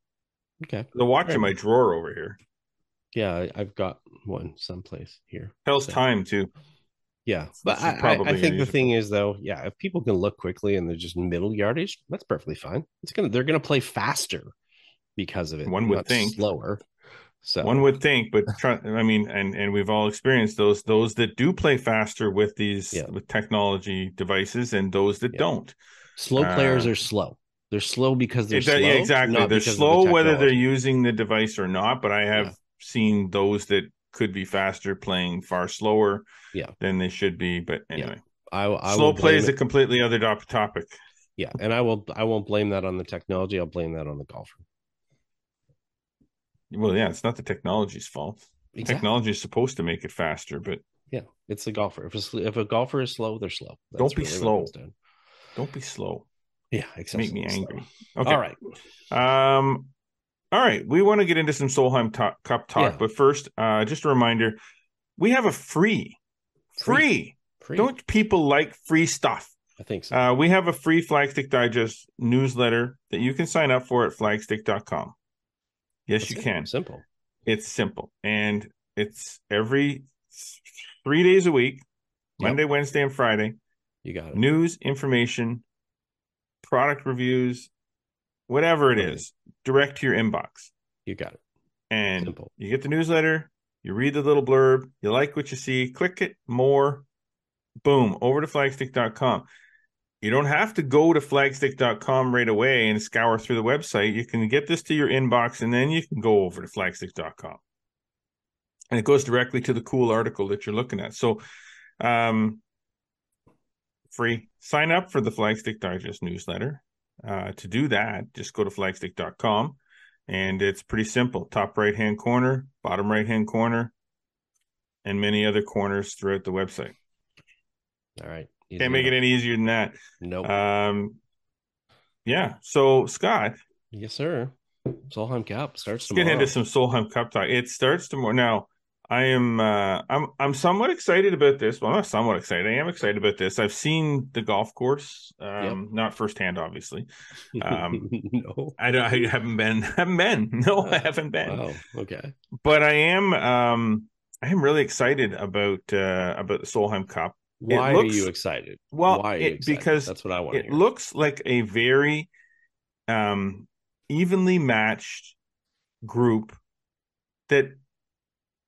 Okay. The watch Fair in my drawer over here Yeah, I've got one someplace here. tells So- time too. Yeah, but I, I, think the thing is though, yeah, if people can look quickly and they're just middle yardage, that's perfectly fine. It's gonna they're gonna play faster because of it. One would think. slower. So One would think, but try, I mean, and and we've all experienced those those that do play faster with these Yeah. with technology devices, and those that Yeah. don't. slow players Uh, are slow. They're slow because they're It- slow. yeah, exactly. They're of the slow whether they're using the device or not. But I have seen those that could be faster playing far slower Yeah. than they should be. But anyway, I, I slow play is a completely other topic. yeah, and I will I won't blame that on the technology. I'll blame that on the golfer. Well, yeah, it's not the technology's fault. Exactly. Technology is supposed to make it faster, but Yeah, it's the golfer. If a, if a golfer is slow, they're slow. Don't be really slow. don't be slow. Yeah, Make me slow. angry. Okay. All right. Um, all right, we want to get into some Solheim to- Cup talk, Yeah. but first, uh, just a reminder: we have a free, free. Free. Don't people like free stuff? I think so. Uh, we have a free Flagstick Digest newsletter that you can sign up for at flagstick.com. Yes, That's you it. can. Simple. It's simple, and it's every three days a week, Yep. Monday, Wednesday, and Friday. You got it. news, information, product reviews, whatever it is, direct to your inbox. You got it. And Simple. you get the newsletter, you read the little blurb, you like what you see, click it, more, boom, over to flagstick.com. You don't have to go to flagstick.com right away and scour through the website. You can get this to your inbox and then you can go over to flagstick.com. And it goes directly to the cool article that you're looking at. So, um, free. Sign up for the Flagstick Digest newsletter. Uh, to do that, just go to flagstick.com and it's pretty simple. Top right hand corner, bottom right hand corner, and many other corners throughout the website. All right. Easy Can't make it any easier than that. Nope. Um, yeah. So Scott, yes, sir. Solheim Cup starts let's get into some Solheim Cup talk. It starts tomorrow. Now, I am uh, I'm I'm somewhat excited about this. Well, I'm not somewhat excited. I am excited about this. I've seen the golf course, um, not firsthand, obviously. um, *laughs* no. I don't. I haven't been. *laughs* Haven't been. No, I haven't been. Wow. Okay. But I am. Um, I am really excited about uh, about the Solheim Cup. Why looks- are you excited? Well, Why it- excited? because that's what I want It hear. looks like a very um, evenly matched group that,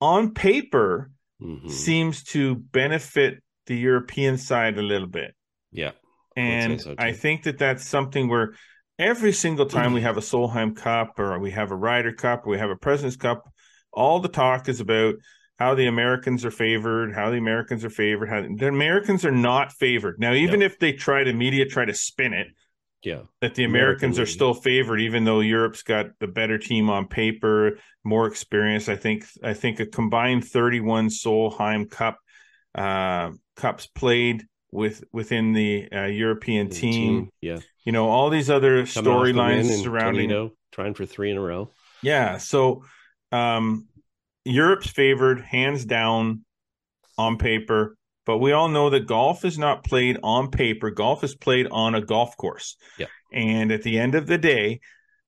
on paper, Mhm. seems to benefit the European side a little bit. Yeah. And so, I think that that's something where every single time we have a Solheim Cup or we have a Ryder Cup or we have a President's Cup, all the talk is about how the Americans are favored, how the Americans are favored, how the Americans are not favored. Now, even if they try to media try to spin it Yeah. that the Americans are still favored, even though Europe's got the better team on paper, more experience. I think I think a combined 31 Solheim Cup uh, cups played with within the uh, European The team. Yeah. You know, all these other storylines surrounding. Trying for three in a row. Yeah, so um, Europe's favored hands down on paper, but we all know that golf is not played on paper. Golf is played on a golf course. Yeah. And at the end of the day,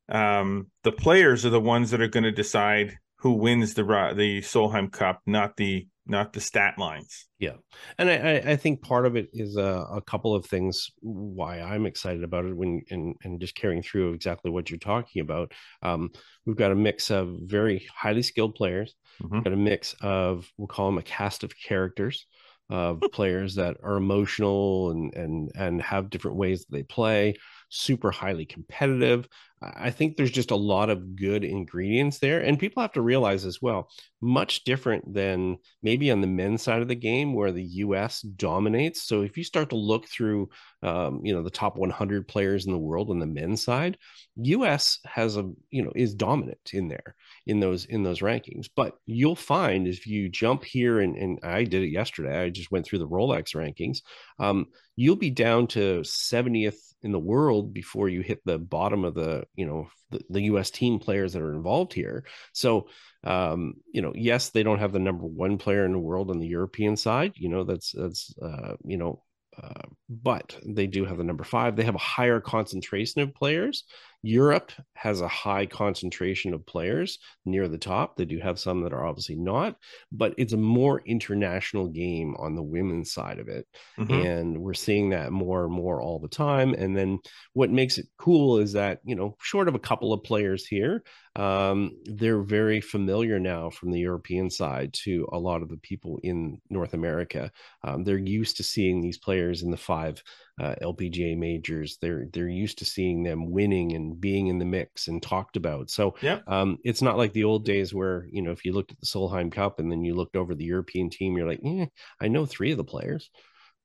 um, the players are the ones that are going to decide who wins the the Solheim Cup, not the not the stat lines. Yeah, and I, I- think part of it is a, a couple of things why I'm excited about it. When and and just carrying through exactly what you're talking about, um, we've got a mix of very highly skilled players, Mhm. got a mix of we'll call them a cast of characters of players that are emotional and and and have different ways that they play, super highly competitive. I think there's just a lot of good ingredients there. And people have to realize as well, much different than maybe on the men's side of the game where the US dominates. So if you start to look through, um, you know, the top 100 players in the world on the men's side, US has a, you know, is dominant in there in those in those rankings. But you'll find if you jump here and, and I did it yesterday, I just went through the Rolex rankings. Um, you'll be down to 70th in the world before you hit the bottom of the you know the, the us team players that are involved here. So um you know yes they don't have the number one player in the world on the european side you know that's that's uh you know uh, but they do have the number five. They have a higher concentration of players Europe has a high concentration of players near the top. They do have some that are obviously not, but it's a more international game on the women's side of it. Mm-hmm. And we're seeing that more and more all the time. And then what makes it cool is that, you know, short of a couple of players here, um, they're very familiar now from the European side to a lot of the people in North America. Um, they're used to seeing these players in the five uh, LPGA majors. They're they're used to seeing them winning and being in the mix and talked about. So yeah, um, it's not like the old days where you know if you looked at the Solheim Cup and then you looked over the European team, you're like, yeah, I know three of the players.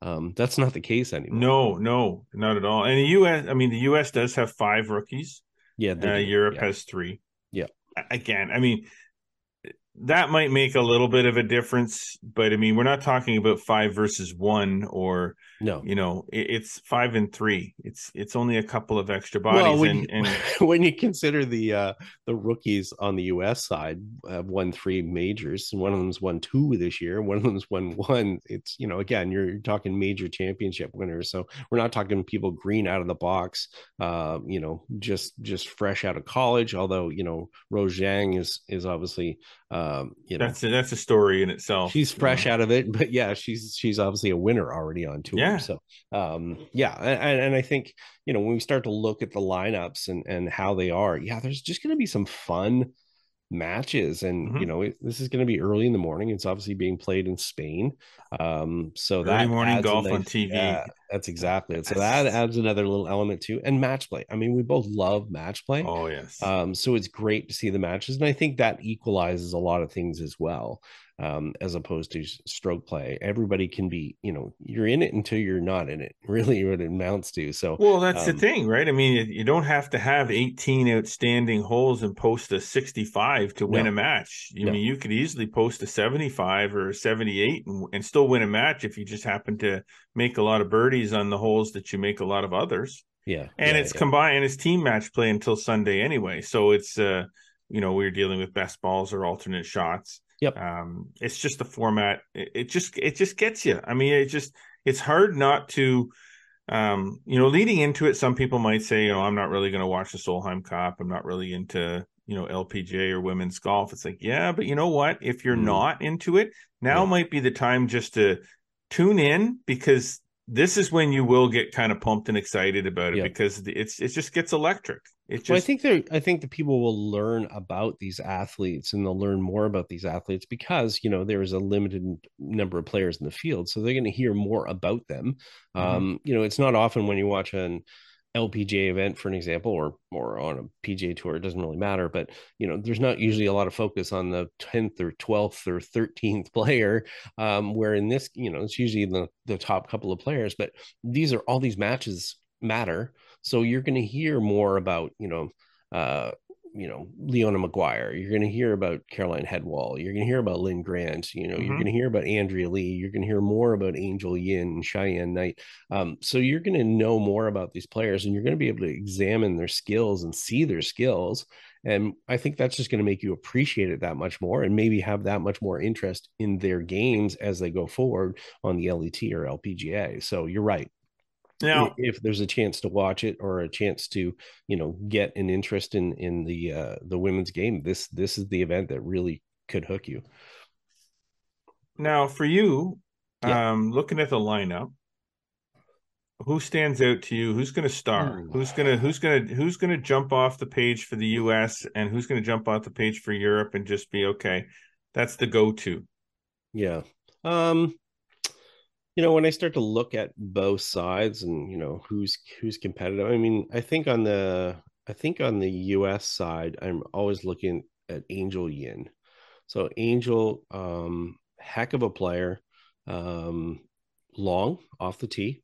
Um, that's not the case anymore. No, no, not at all. And the U.S. I mean, the U.S. does have five rookies. Yeah, uh, Europe yeah. has three. Yeah. Again, I mean, that might make a little bit of a difference, but I mean, we're not talking about five versus one or no, you know, it, it's five and three. It's it's only a couple of extra bodies. Well, when, and, you, and *laughs* when you consider the uh the rookies on the US side have won three majors, and one of them's won two this year, one of them's won one. It's you know, again, you're, you're talking major championship winners. So we're not talking people green out of the box, uh, you know, just just fresh out of college. Although, you know, Rose Zhang is is obviously um, you know that's a, that's a story in itself. She's fresh out of it, but yeah, she's she's obviously a winner already on tour. Yeah. So um, yeah, and, and I think you know when we start to look at the lineups and and how they are, yeah, there's just going to be some fun matches and mm-hmm. you know it, this is going to be early in the morning it's obviously being played in spain um so early that morning golf nice, on tv yeah, that's exactly it so that adds another little element too and match play i mean we both love match play oh yes. um so it's great to see the matches and i think that equalizes a lot of things as well um, as opposed to stroke play. Everybody can be, you know, you're in it until you're not in it. *laughs* Really, what it amounts to. So, well, that's um, the thing, right? I mean, you don't have to have 18 outstanding holes and post a 65 to win no, a match. I no. mean, you could easily post a 75 or a 78 and, and still win a match if you just happen to make a lot of birdies on the holes that you make a lot of others. Yeah, and yeah, it's yeah. combined. It's team match play until Sunday anyway. So it's uh, you know, we're dealing with best balls or alternate shots. Yep. Um, it's just the format. It, it, just it just gets you. I mean, it just it's hard not to. Um, you know, leading into it, some people might say, you know, I'm not really going to watch the Solheim Cup. I'm not really into you know LPGA or women's golf. It's like, yeah, but you know what? If you're mm. not into it, now yeah. might be the time just to tune in because this is when you will get kind of pumped and excited about it because it's it just gets electric. It just, well, I think they I think the people will learn about these athletes and they'll learn more about these athletes because you know there is a limited number of players in the field, so they're going to hear more about them. Mm-hmm. Um, you know, it's not often when you watch an LPGA event, for an example, or or on a PGA tour, it doesn't really matter. But you know, there's not usually a lot of focus on the 10th or 12th or 13th *laughs* player. Um, where in this, you know, it's usually the the top couple of players. But these are all these matches matter so you're going to hear more about, you know, uh, you know, Leona Maguire. You're going to hear about Caroline Hedwall. You're going to hear about Linn Grant. You know, mm-hmm. you're going to hear about Andrea Lee. You're going to hear more about Angel Yin and Cheyenne Knight. Um, so you're going to know more about these players and you're going to be able to examine their skills and see their skills. And I think that's just going to make you appreciate it that much more and maybe have that much more interest in their games as they go forward on the LET or LPGA. So you're right now if there's a chance to watch it or a chance to you know get an interest in in the uh the women's game this this is the event that really could hook you. Now for you yeah. um looking at the lineup who stands out to you? Who's going to star? Ooh. who's going to who's going to who's going to jump off the page for the US and who's going to jump off the page for Europe and just be okay that's the go-to? Yeah. Um you know when i start to look at both sides and you know who's who's competitive i mean i think on the I think on the U.S. side, I'm always looking at Angel Yin. So Angel, um, heck of a player, um, long off the tee,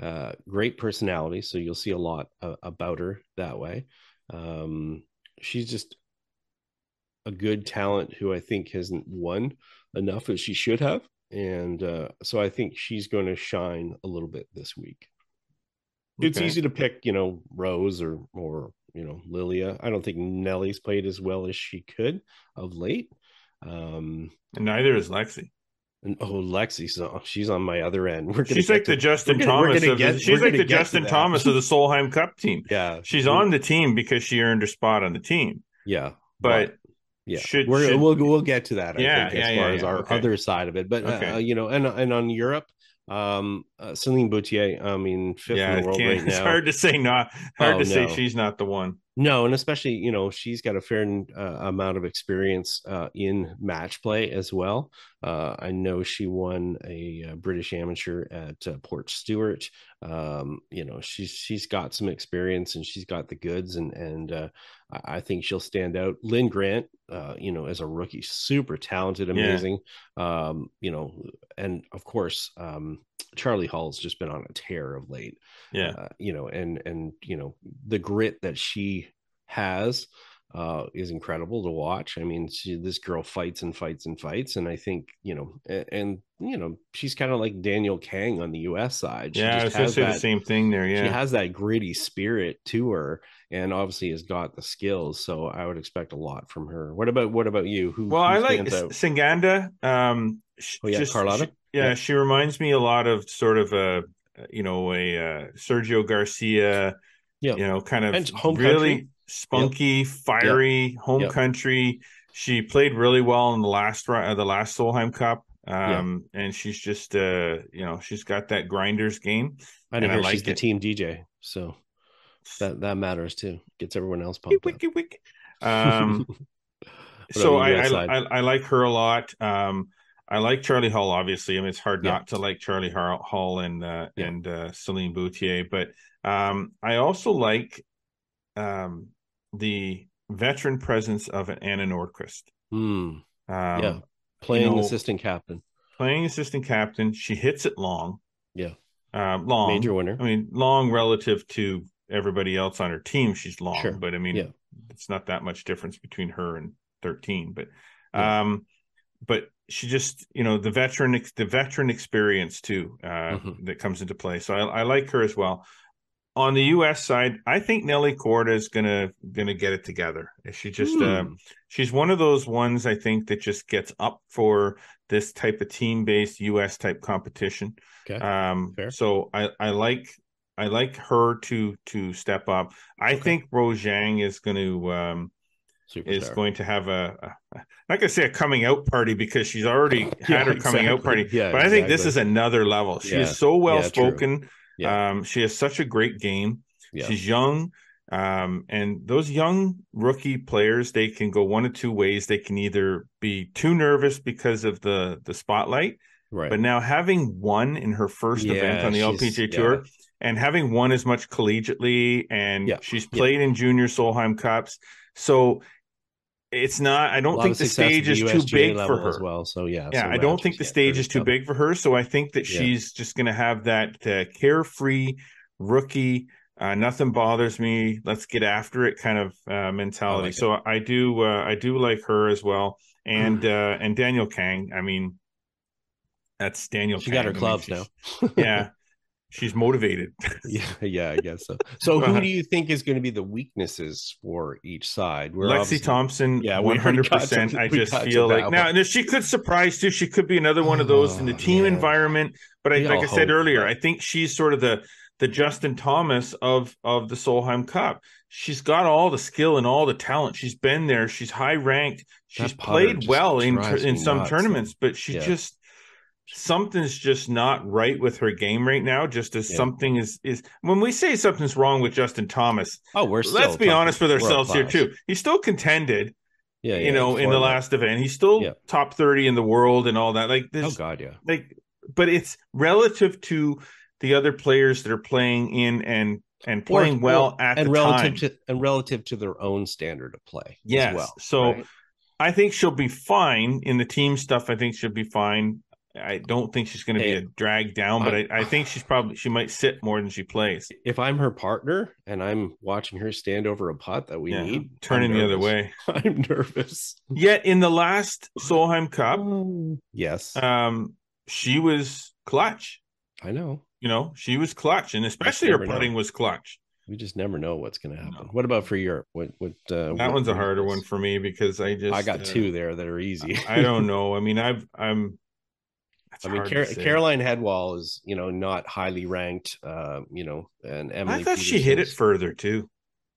uh, great personality. So you'll see a lot uh, about her that way. Um, she's just a good talent who I think hasn't won enough as she should have. And uh, so I think she's going to shine a little bit this week. Okay. It's easy to pick, you know, Rose or or you know Lilia. I don't think Nelly's played as well as she could of late. Um, and neither is Lexi. And, oh, Lexi, so she's on my other end. We're she's like to, the Justin gonna, Thomas. Of, get, she's like the Justin Thomas of the Solheim Cup team. *laughs* Yeah, she's on the team because she earned her spot on the team. Yeah, but yeah, should, we're, should, we'll we'll get to that. I yeah, think, yeah, as far yeah, as our okay. other side of it, but uh, okay. uh, you know, and and on Europe, um, uh, Celine Boutier, I mean, fifth yeah, in the world right now. It's hard to say not hard oh, to no. say she's not the one. No, and especially you know she's got a fair uh, amount of experience uh, in match play as well. Uh, I know she won a, a British amateur at uh, Portstewart. Um, you know she's she's got some experience and she's got the goods, and and uh, I think she'll stand out. Linn Grant, uh, you know, as a rookie, super talented, amazing. Yeah. Um, you know, and of course, um, Charley Hull's just been on a tear of late. Yeah. Uh, you know, and and you know, the grit that she has uh, is incredible to watch. I mean, she, this girl fights and fights and fights, and I think you know, and, and you know, she's kind of like Danielle Kang on the U.S. side. She yeah, I was to say that, the same thing there. Yeah, she has that gritty spirit to her, and obviously has got the skills. So I would expect a lot from her. What about what about you? Who? Well, who I like out? Ciganda. Um, oh yeah, just, Carlota. She, yeah, yeah, she reminds me a lot of sort of a you know a uh, Sergio Garcia. Yeah, you know, kind of really country. Spunky, yep. fiery, yep. home yep. country. She played really well in the last uh, the last Solheim Cup. Um, and she's just uh, you know, she's got that grinders game. I know like she's it. the team DJ, so that that matters too. Gets everyone else pumped. Wick, wick. Um, *laughs* *laughs* so I, I, I, I like her a lot. Um, I like Charley Hull. obviously. I mean, it's hard yeah. not to like Charley Hull and uh, yeah. and uh, Celine Boutier, but um, I also like um, the veteran presence of Anna Nordqvist. Mm. Um, yeah, playing you know, assistant captain. Playing assistant captain. She hits it long. Yeah, uh, long major winner. I mean, long relative to everybody else on her team. She's long, sure. but I mean, yeah. it's not that much difference between her and thirteen. But, yeah. um, but she just you know the veteran the veteran experience too uh, mm-hmm. that comes into play. So I, I, like her as well. On the U.S. side, I think Nelly Corda is gonna gonna get it together. She just mm. hmm. she's one of those ones I think that just gets up for this type of team based U.S. type competition. Okay. Um, so I I like I like her to to step up. I okay. think Rose Zhang is going to um, Superstar. is going to have a, a not gonna say a coming out party because she's already *laughs* had yeah, her coming exactly. out party. Yeah, but I think this is another level. She yeah. is so well spoken. Yeah, um, she has such a great game. She's young. Um, and those young rookie players, they can go one of two ways. They can either be too nervous because of the the spotlight, right? But now having won in her first event on the LPGA Tour, and having won as much collegiately, and yeah, she's played in junior Solheim Cups, so it's not i don't think the stage is too big for her. as well so yeah yeah so i don't think the stage is too big for her so i think that yeah. she's just going to have that uh, carefree rookie uh, nothing bothers me let's get after it kind of uh, mentality. I like so i do uh, i do like her as well and *sighs* uh, and danielle kang i mean that's danielle she kang. got her clubs I mean, now. Yeah *laughs* she's motivated. *laughs* yeah, yeah, I guess so. So, who do you think is going to be the weaknesses for each side? We're Lexi Thompson, yeah, one hundred percent. *laughs* I just feel like now, now she could surprise too. She could be another one of oh, those oh, in the team man. environment. But I, like I said earlier, that. I think she's sort of the the Justin Thomas of of the Solheim Cup. She's got all the skill and all the talent. She's been there. She's high ranked. She's played well in in some nuts. tournaments, but she yeah. just something's just not right with her game right now. Just as yeah. something is is when we say something's wrong with Justin Thomas. Oh, we're let's be honest with ourselves here too. He still contended. Yeah, you know, in the last event, he's still yeah. top thirty in the world and all that. Like, this, oh god, yeah. Like, but it's relative to the other players that are playing in and and playing or, well at and the relative time. to and relative to their own standard of play. Yes. Well, so right? I think she'll be fine in the team stuff. I think she'll be fine. I don't think she's going to hey, be a drag down, but I, I, think she's probably she might sit more than she plays. If I'm her partner and I'm watching her stand over a putt that we yeah, need, turning the other way, *laughs* I'm nervous. Yet in the last Solheim Cup, *gasps* yes, um, she was clutch. I know. You know, she was clutch, and especially her putting know. was clutch. We just never know what's going to happen. No. What about for Europe? What what? Uh, that what, one's a harder one for me because I just I got uh, two there that are easy. I don't *laughs* know. I mean, I've I'm I mean, Car- Caroline Hedwall is, you know, not highly ranked. Uh, you know, and Emily. I thought she hit it further too.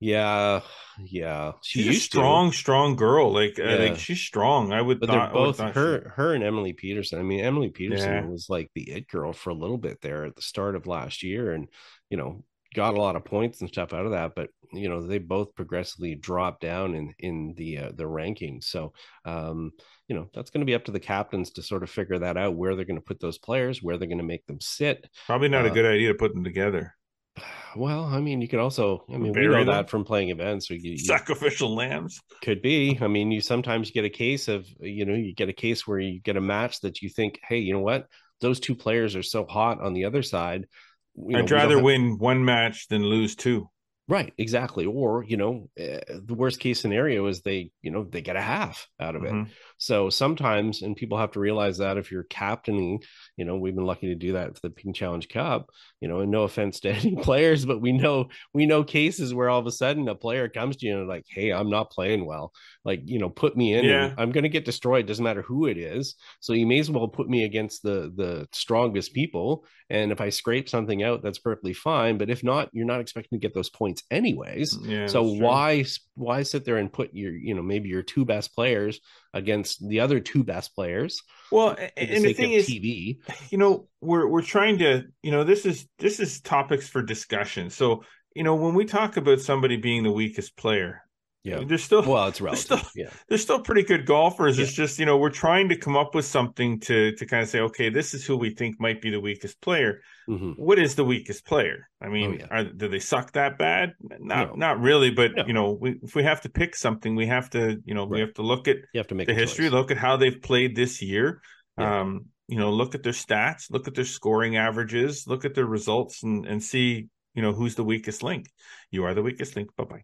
Yeah, yeah. She she's a strong, to. strong girl. Like, uh, yeah. uh, like she's strong. I would. But thought, they're both her, she... her and Emily Pedersen. I mean, Emily Pedersen yeah. was like the it girl for a little bit there at the start of last year, and you know, got a lot of points and stuff out of that. But you know, they both progressively dropped down in in the uh, the rankings. So, um, you know that's going to be up to the captains to sort of figure that out where they're going to put those players where they're going to make them sit probably not uh, a good idea to put them together *sighs* well i mean you could also i mean Bury we know them. that from playing events so you, sacrificial lambs could be i mean you sometimes get a case of you know you get a case where you get a match that you think hey you know what those two players are so hot on the other side you i'd rather have... win one match than lose two Right, exactly. Or you know, uh, the worst case scenario is they, you know, they get a half out of mm-hmm. it. So sometimes, and people have to realize that if you're captaining, you know, we've been lucky to do that for the Ping Challenge Cup. You know, and no offense to *laughs* any players, but we know we know cases where all of a sudden a player comes to you and like, hey, I'm not playing well. Like, you know, put me in. Yeah. I'm going to get destroyed. Doesn't matter who it is. So you may as well put me against the the strongest people. And if I scrape something out, that's perfectly fine. But if not, you're not expecting to get those points anyways. Mm, yeah, so why why sit there and put your you know maybe your two best players against the other two best players? Well, and the thing is, TV. You know, we're we're trying to you know this is this is topics for discussion. So you know when we talk about somebody being the weakest player, yeah, there's still well, it's relative. Still, yeah, they're still pretty good golfers. Yeah. It's just you know we're trying to come up with something to to kind of say, okay, this is who we think might be the weakest player. Mm-hmm. What is the weakest player? I mean, oh, yeah. are, do they suck that bad? Not no. not really, but no. you know, we, if we have to pick something, we have to you know right. we have to look at you have to make the history, choice. look at how they've played this year. Um, you know, look at their stats, look at their scoring averages, look at their results, and and see you know who's the weakest link? You are the weakest link. Bye bye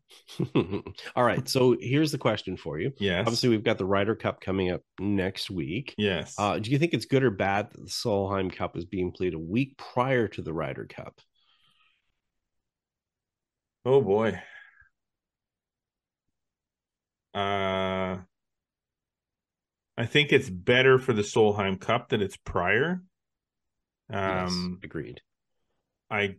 *laughs* all right so here's the question for you. Yes. Obviously we've got the Ryder Cup coming up next week. Yes. Uh, do you think it's good or bad that the solheim cup is being played a week prior to the Ryder Cup? Oh boy. Uh i think it's better for the solheim cup that it's prior. Um yes, agreed. I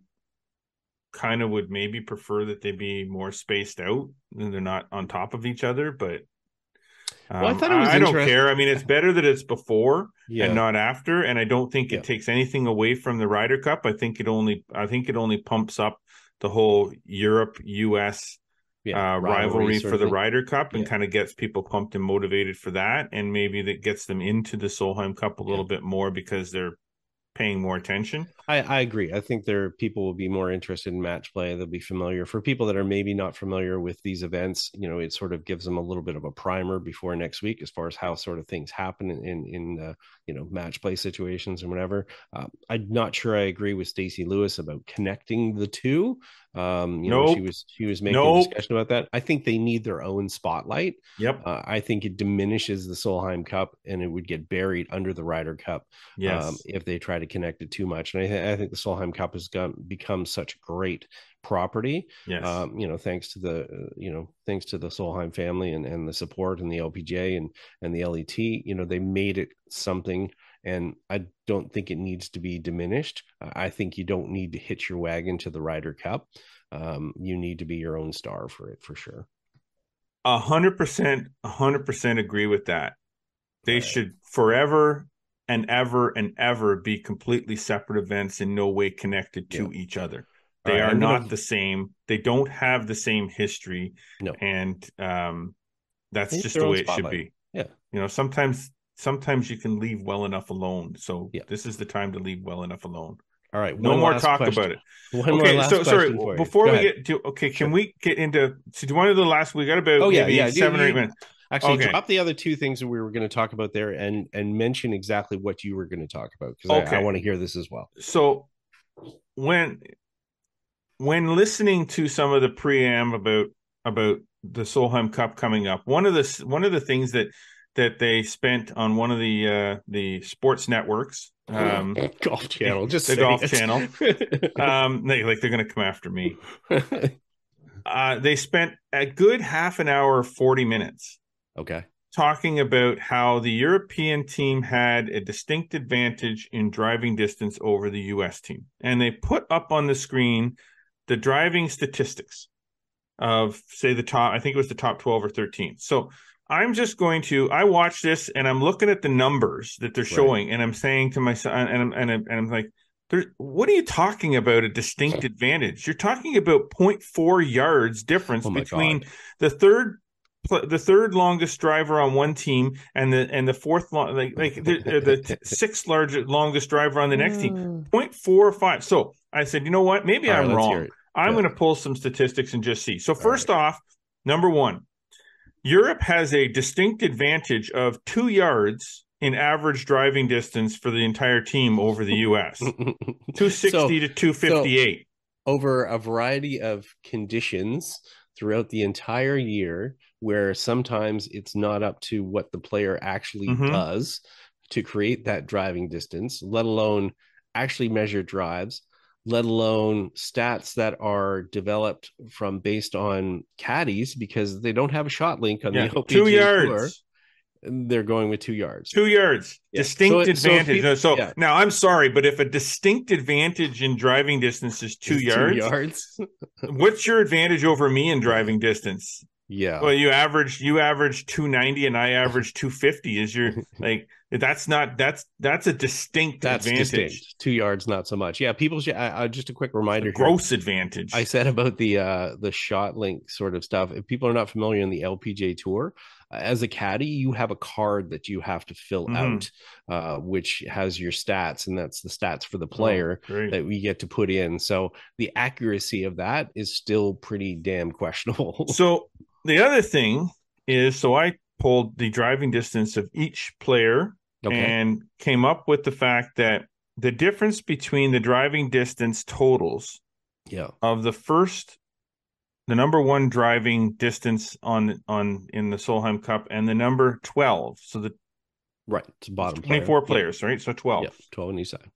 kind of would maybe prefer that they be more spaced out and they're not on top of each other, but um, well, I, thought it was I, I don't care. I mean, it's *laughs* better that it's before yeah. and not after, and I don't think it yeah. takes anything away from the Ryder Cup. I think it only, I think it only pumps up the whole Europe U.S. Yeah, uh, rivalry, for the Ryder Cup and kind of gets people pumped and motivated for that, and maybe that gets them into the Solheim Cup a little bit more because they're paying more attention. I, I agree. I think there people will be more interested in match play. They'll be familiar. For people that are maybe not familiar with these events, you know, it sort of gives them a little bit of a primer before next week as far as how sort of things happen in in, in uh, you know match play situations and whatever. Uh, I'm not sure I agree with Stacy Lewis about connecting the two. Um, you nope. know, she was she was making nope. a discussion about that. I think they need their own spotlight. Yep. Uh, I think it diminishes the Solheim Cup and it would get buried under the Ryder Cup. Yes. Um, if they try to connect it too much, and I, I think the Solheim Cup has gone, become such great property. Yes. Um, you know, thanks to the uh, you know thanks to the Solheim family and and the support and the LPGA and and the LET. You know, they made it something and I don't think it needs to be diminished. I think you don't need to hitch your wagon to the Ryder Cup. Um, you need to be your own star for it for sure. A hundred percent, a hundred percent agree with that. They right. should forever and ever and ever be completely separate events in no way connected to yeah. each other. They right, are not gonna... the same. They don't have the same history. No. And um, that's just the way it should be. Yeah. You know, sometimes sometimes you can leave well enough alone. So yeah. this is the time to leave well enough alone. All right. No more talk question. about it. One more Okay, so sorry. question for you. Before we ahead. get to okay, can we get into? So do you want to do the last? We got about Oh, yeah, maybe yeah, seven you- or eight minutes. Actually, Okay. drop the other two things that we were going to talk about there, and and mention exactly what you were going to talk about because I, Okay. I want to hear this as well. so when when listening to some of the preamp about about the Solheim Cup coming up, one of the one of the things that that they spent on one of the uh the sports networks, um, *laughs* golf channel, just the golf it. channel. *laughs* um, they like they're gonna come after me. *laughs* Uh, they spent a good half an hour, forty minutes okay. talking about how the European team had a distinct advantage in driving distance over the US team. And they put up on the screen the driving statistics of, say, the top, I think it was the top 12 or 13. So I'm just going to, I watch this and I'm looking at the numbers that they're Right. showing, and I'm saying to myself, and I'm, and I'm, and I'm like, what are you talking about? A distinct *laughs* advantage? You're talking about 0.4 yards difference Oh between God. the third the third longest driver on one team and the and the fourth long like like the, the sixth largest longest driver on the next team. Hmm. 0.45 so i said you know what? Maybe All right, i'm let's wrong. i'm Yeah. going to pull some statistics and just see. So All first off number one europe has a distinct advantage of two yards in average driving distance for the entire team over the us *laughs* 260 So- to 258 over a variety of conditions throughout the entire year where sometimes it's not up to what the player actually Mhm. does to create that driving distance let alone actually measure drives let alone stats that are developed from based on caddies because they don't have a shot link on yeah, the LPGA two Tour. they're going with two yards Two yards, Yeah. distinct So- so advantage. people- so yeah. now I'm sorry, but if a distinct advantage in driving distance is two It's yards, yards *laughs* what's your advantage over me in driving distance? Yeah Well, you average you average 290 and I average 250. Is your *laughs* like that's not that's that's a distinct that's advantage, distinct two yards not so much yeah people should I, I, just a quick reminder a here. gross advantage. I said about the uh the shot link sort of stuff. If people are not familiar in the LPGA tour, as a caddy, you have a card that you have to fill Mhm. out, uh, which has your stats, and that's the stats for the Oh, player great. that we get to put in. So the accuracy of that is still pretty damn questionable. *laughs* So the other thing is, so I pulled the driving distance of each player okay. and came up with the fact that the difference between the driving distance totals yeah. of the first the number one driving distance on on in the Solheim Cup and the number 12 so the Right. It's bottom 24 player. players right so 12 Yeah. 12 on each side.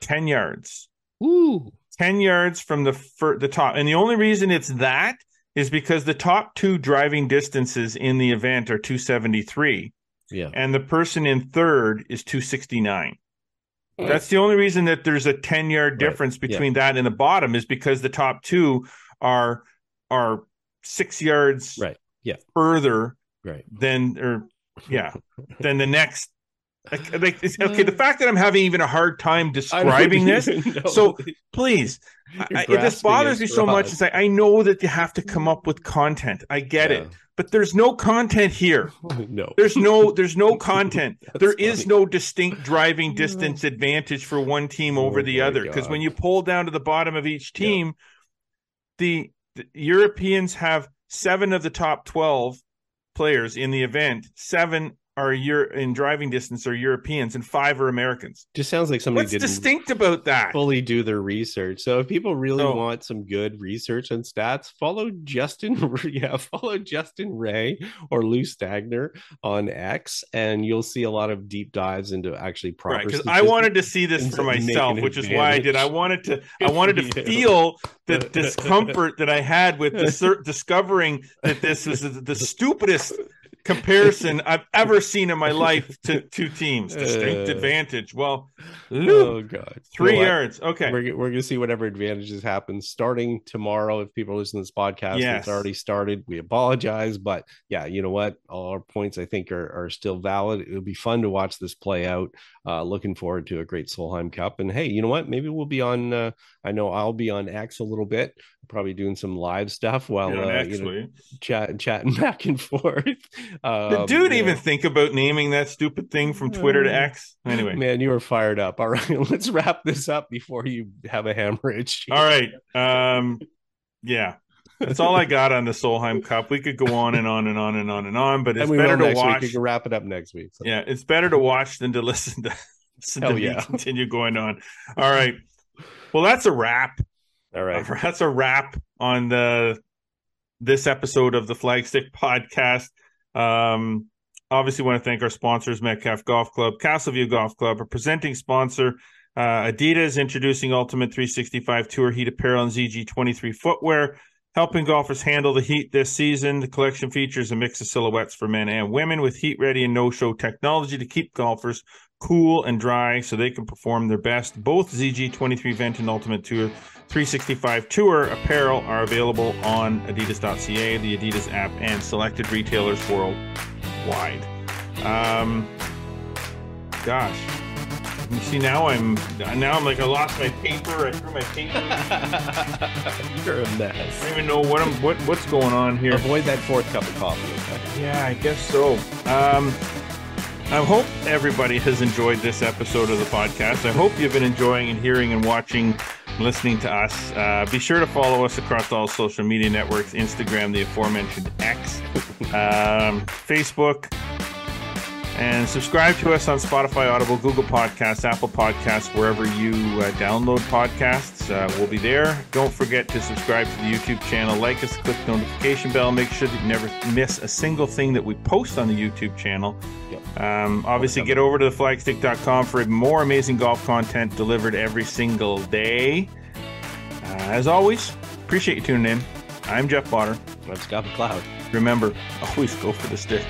10 yards Woo. 10 yards from the fir- the top and the only reason it's that is because the top two driving distances in the event are 273 Yeah. and the person in third is 269 hmm. That's the only reason that there's a 10 yard Right. difference between that and the bottom is because the top two are are six yards Right. Yeah. further Right. than or yeah *laughs* than the next. Like, like, okay, the mm. fact that I'm having even a hard time *laughs* describing this, *laughs* know. so please, I, You're this bothers me so much. straws. Is I, I know that you have to come up with content. I get it, but there's no content here. no. There's no there's no content. That's there is funny. no distinct driving mm. distance advantage for one team over Oh the other because when you pull down to the bottom of each Yeah. team, the, the Europeans have seven of the top twelve players in the event. Seven are Euro- in driving distance are Europeans, and five are Americans. Just sounds like somebody What's didn't distinct about that? fully do their research. So if people really No. want some good research and stats, follow Justin. *laughs* Yeah, follow Justin Ray or Lou Stagner on X, and you'll see a lot of deep dives into actually proper. Right, because I wanted to see this for *laughs* myself, which is why I did. I wanted to, I wanted to *laughs* feel the discomfort that I had with dis- discovering that this was the stupidest comparison I've ever seen in my life to *laughs* two teams. Distinct Uh, advantage. Well, Oh god, three what? yards. Okay, We're, we're gonna see whatever advantages happen starting tomorrow. If people listen to this podcast, Yes. it's already started. We apologize, but yeah, you know what? All our points I think are, are still valid. It'll be fun to watch this play out. Uh, looking forward to a great Solheim Cup. And hey, you know what? Maybe we'll be on. Uh, I know I'll be on X a little bit probably doing some live stuff while You know, uh, you know, chat chatting *laughs* back and forth. Um, dude even know, think about naming that stupid thing from Twitter to X? Anyway, man, you were fired up. All right, *laughs* let's wrap this up before you have a hemorrhage. all right. Um, yeah, that's all I got on the Solheim Cup. We could go on and on and on and on and on, but *laughs* it's better to watch. week. We can wrap it up next week. So. Yeah, it's better to watch than to listen to listen to yeah. continue going on. All right. Well, that's a wrap. All right. *laughs* That's a wrap on the this episode of the Flagstick podcast. Um, obviously, want to thank our sponsors, Metcalfe Golf Club, Casselview Golf Club, our presenting sponsor, uh, Adidas, introducing Ultimate 365 Tour Heat Apparel and ZG23 footwear, helping golfers handle the heat this season. The collection features a mix of silhouettes for men and women with heat ready and no show technology to keep golfers cool and dry so they can perform their best. Both ZG23 Vent and Ultimate Tour 365 Tour apparel are available on adidas.ca, the Adidas app, and selected retailers worldwide. Um, gosh. You see now I'm now I'm like I lost my paper. I threw my paper. *laughs* You're a mess. I don't even know what I'm what what's going on here. Avoid that fourth cup of coffee. Okay? Yeah, I guess so. Um, I hope everybody has enjoyed this episode of the podcast. I hope you've been enjoying and hearing and watching, listening to us. Uh, be sure to follow us across all social media networks Instagram, the aforementioned X, *laughs* um, Facebook, and subscribe to us on Spotify, Audible, Google Podcasts, Apple Podcasts, wherever you uh, download podcasts. Uh, we'll be there. Don't forget to subscribe to the YouTube channel, like us, click the notification bell, make sure that you never miss a single thing that we post on the YouTube channel. Yep. Um, obviously, get over to theflagstick.com for more amazing golf content delivered every single day. Uh, as always, appreciate you tuning in. I'm Jeff Potter. I'm Scott McLeod. Remember, always go for the stick.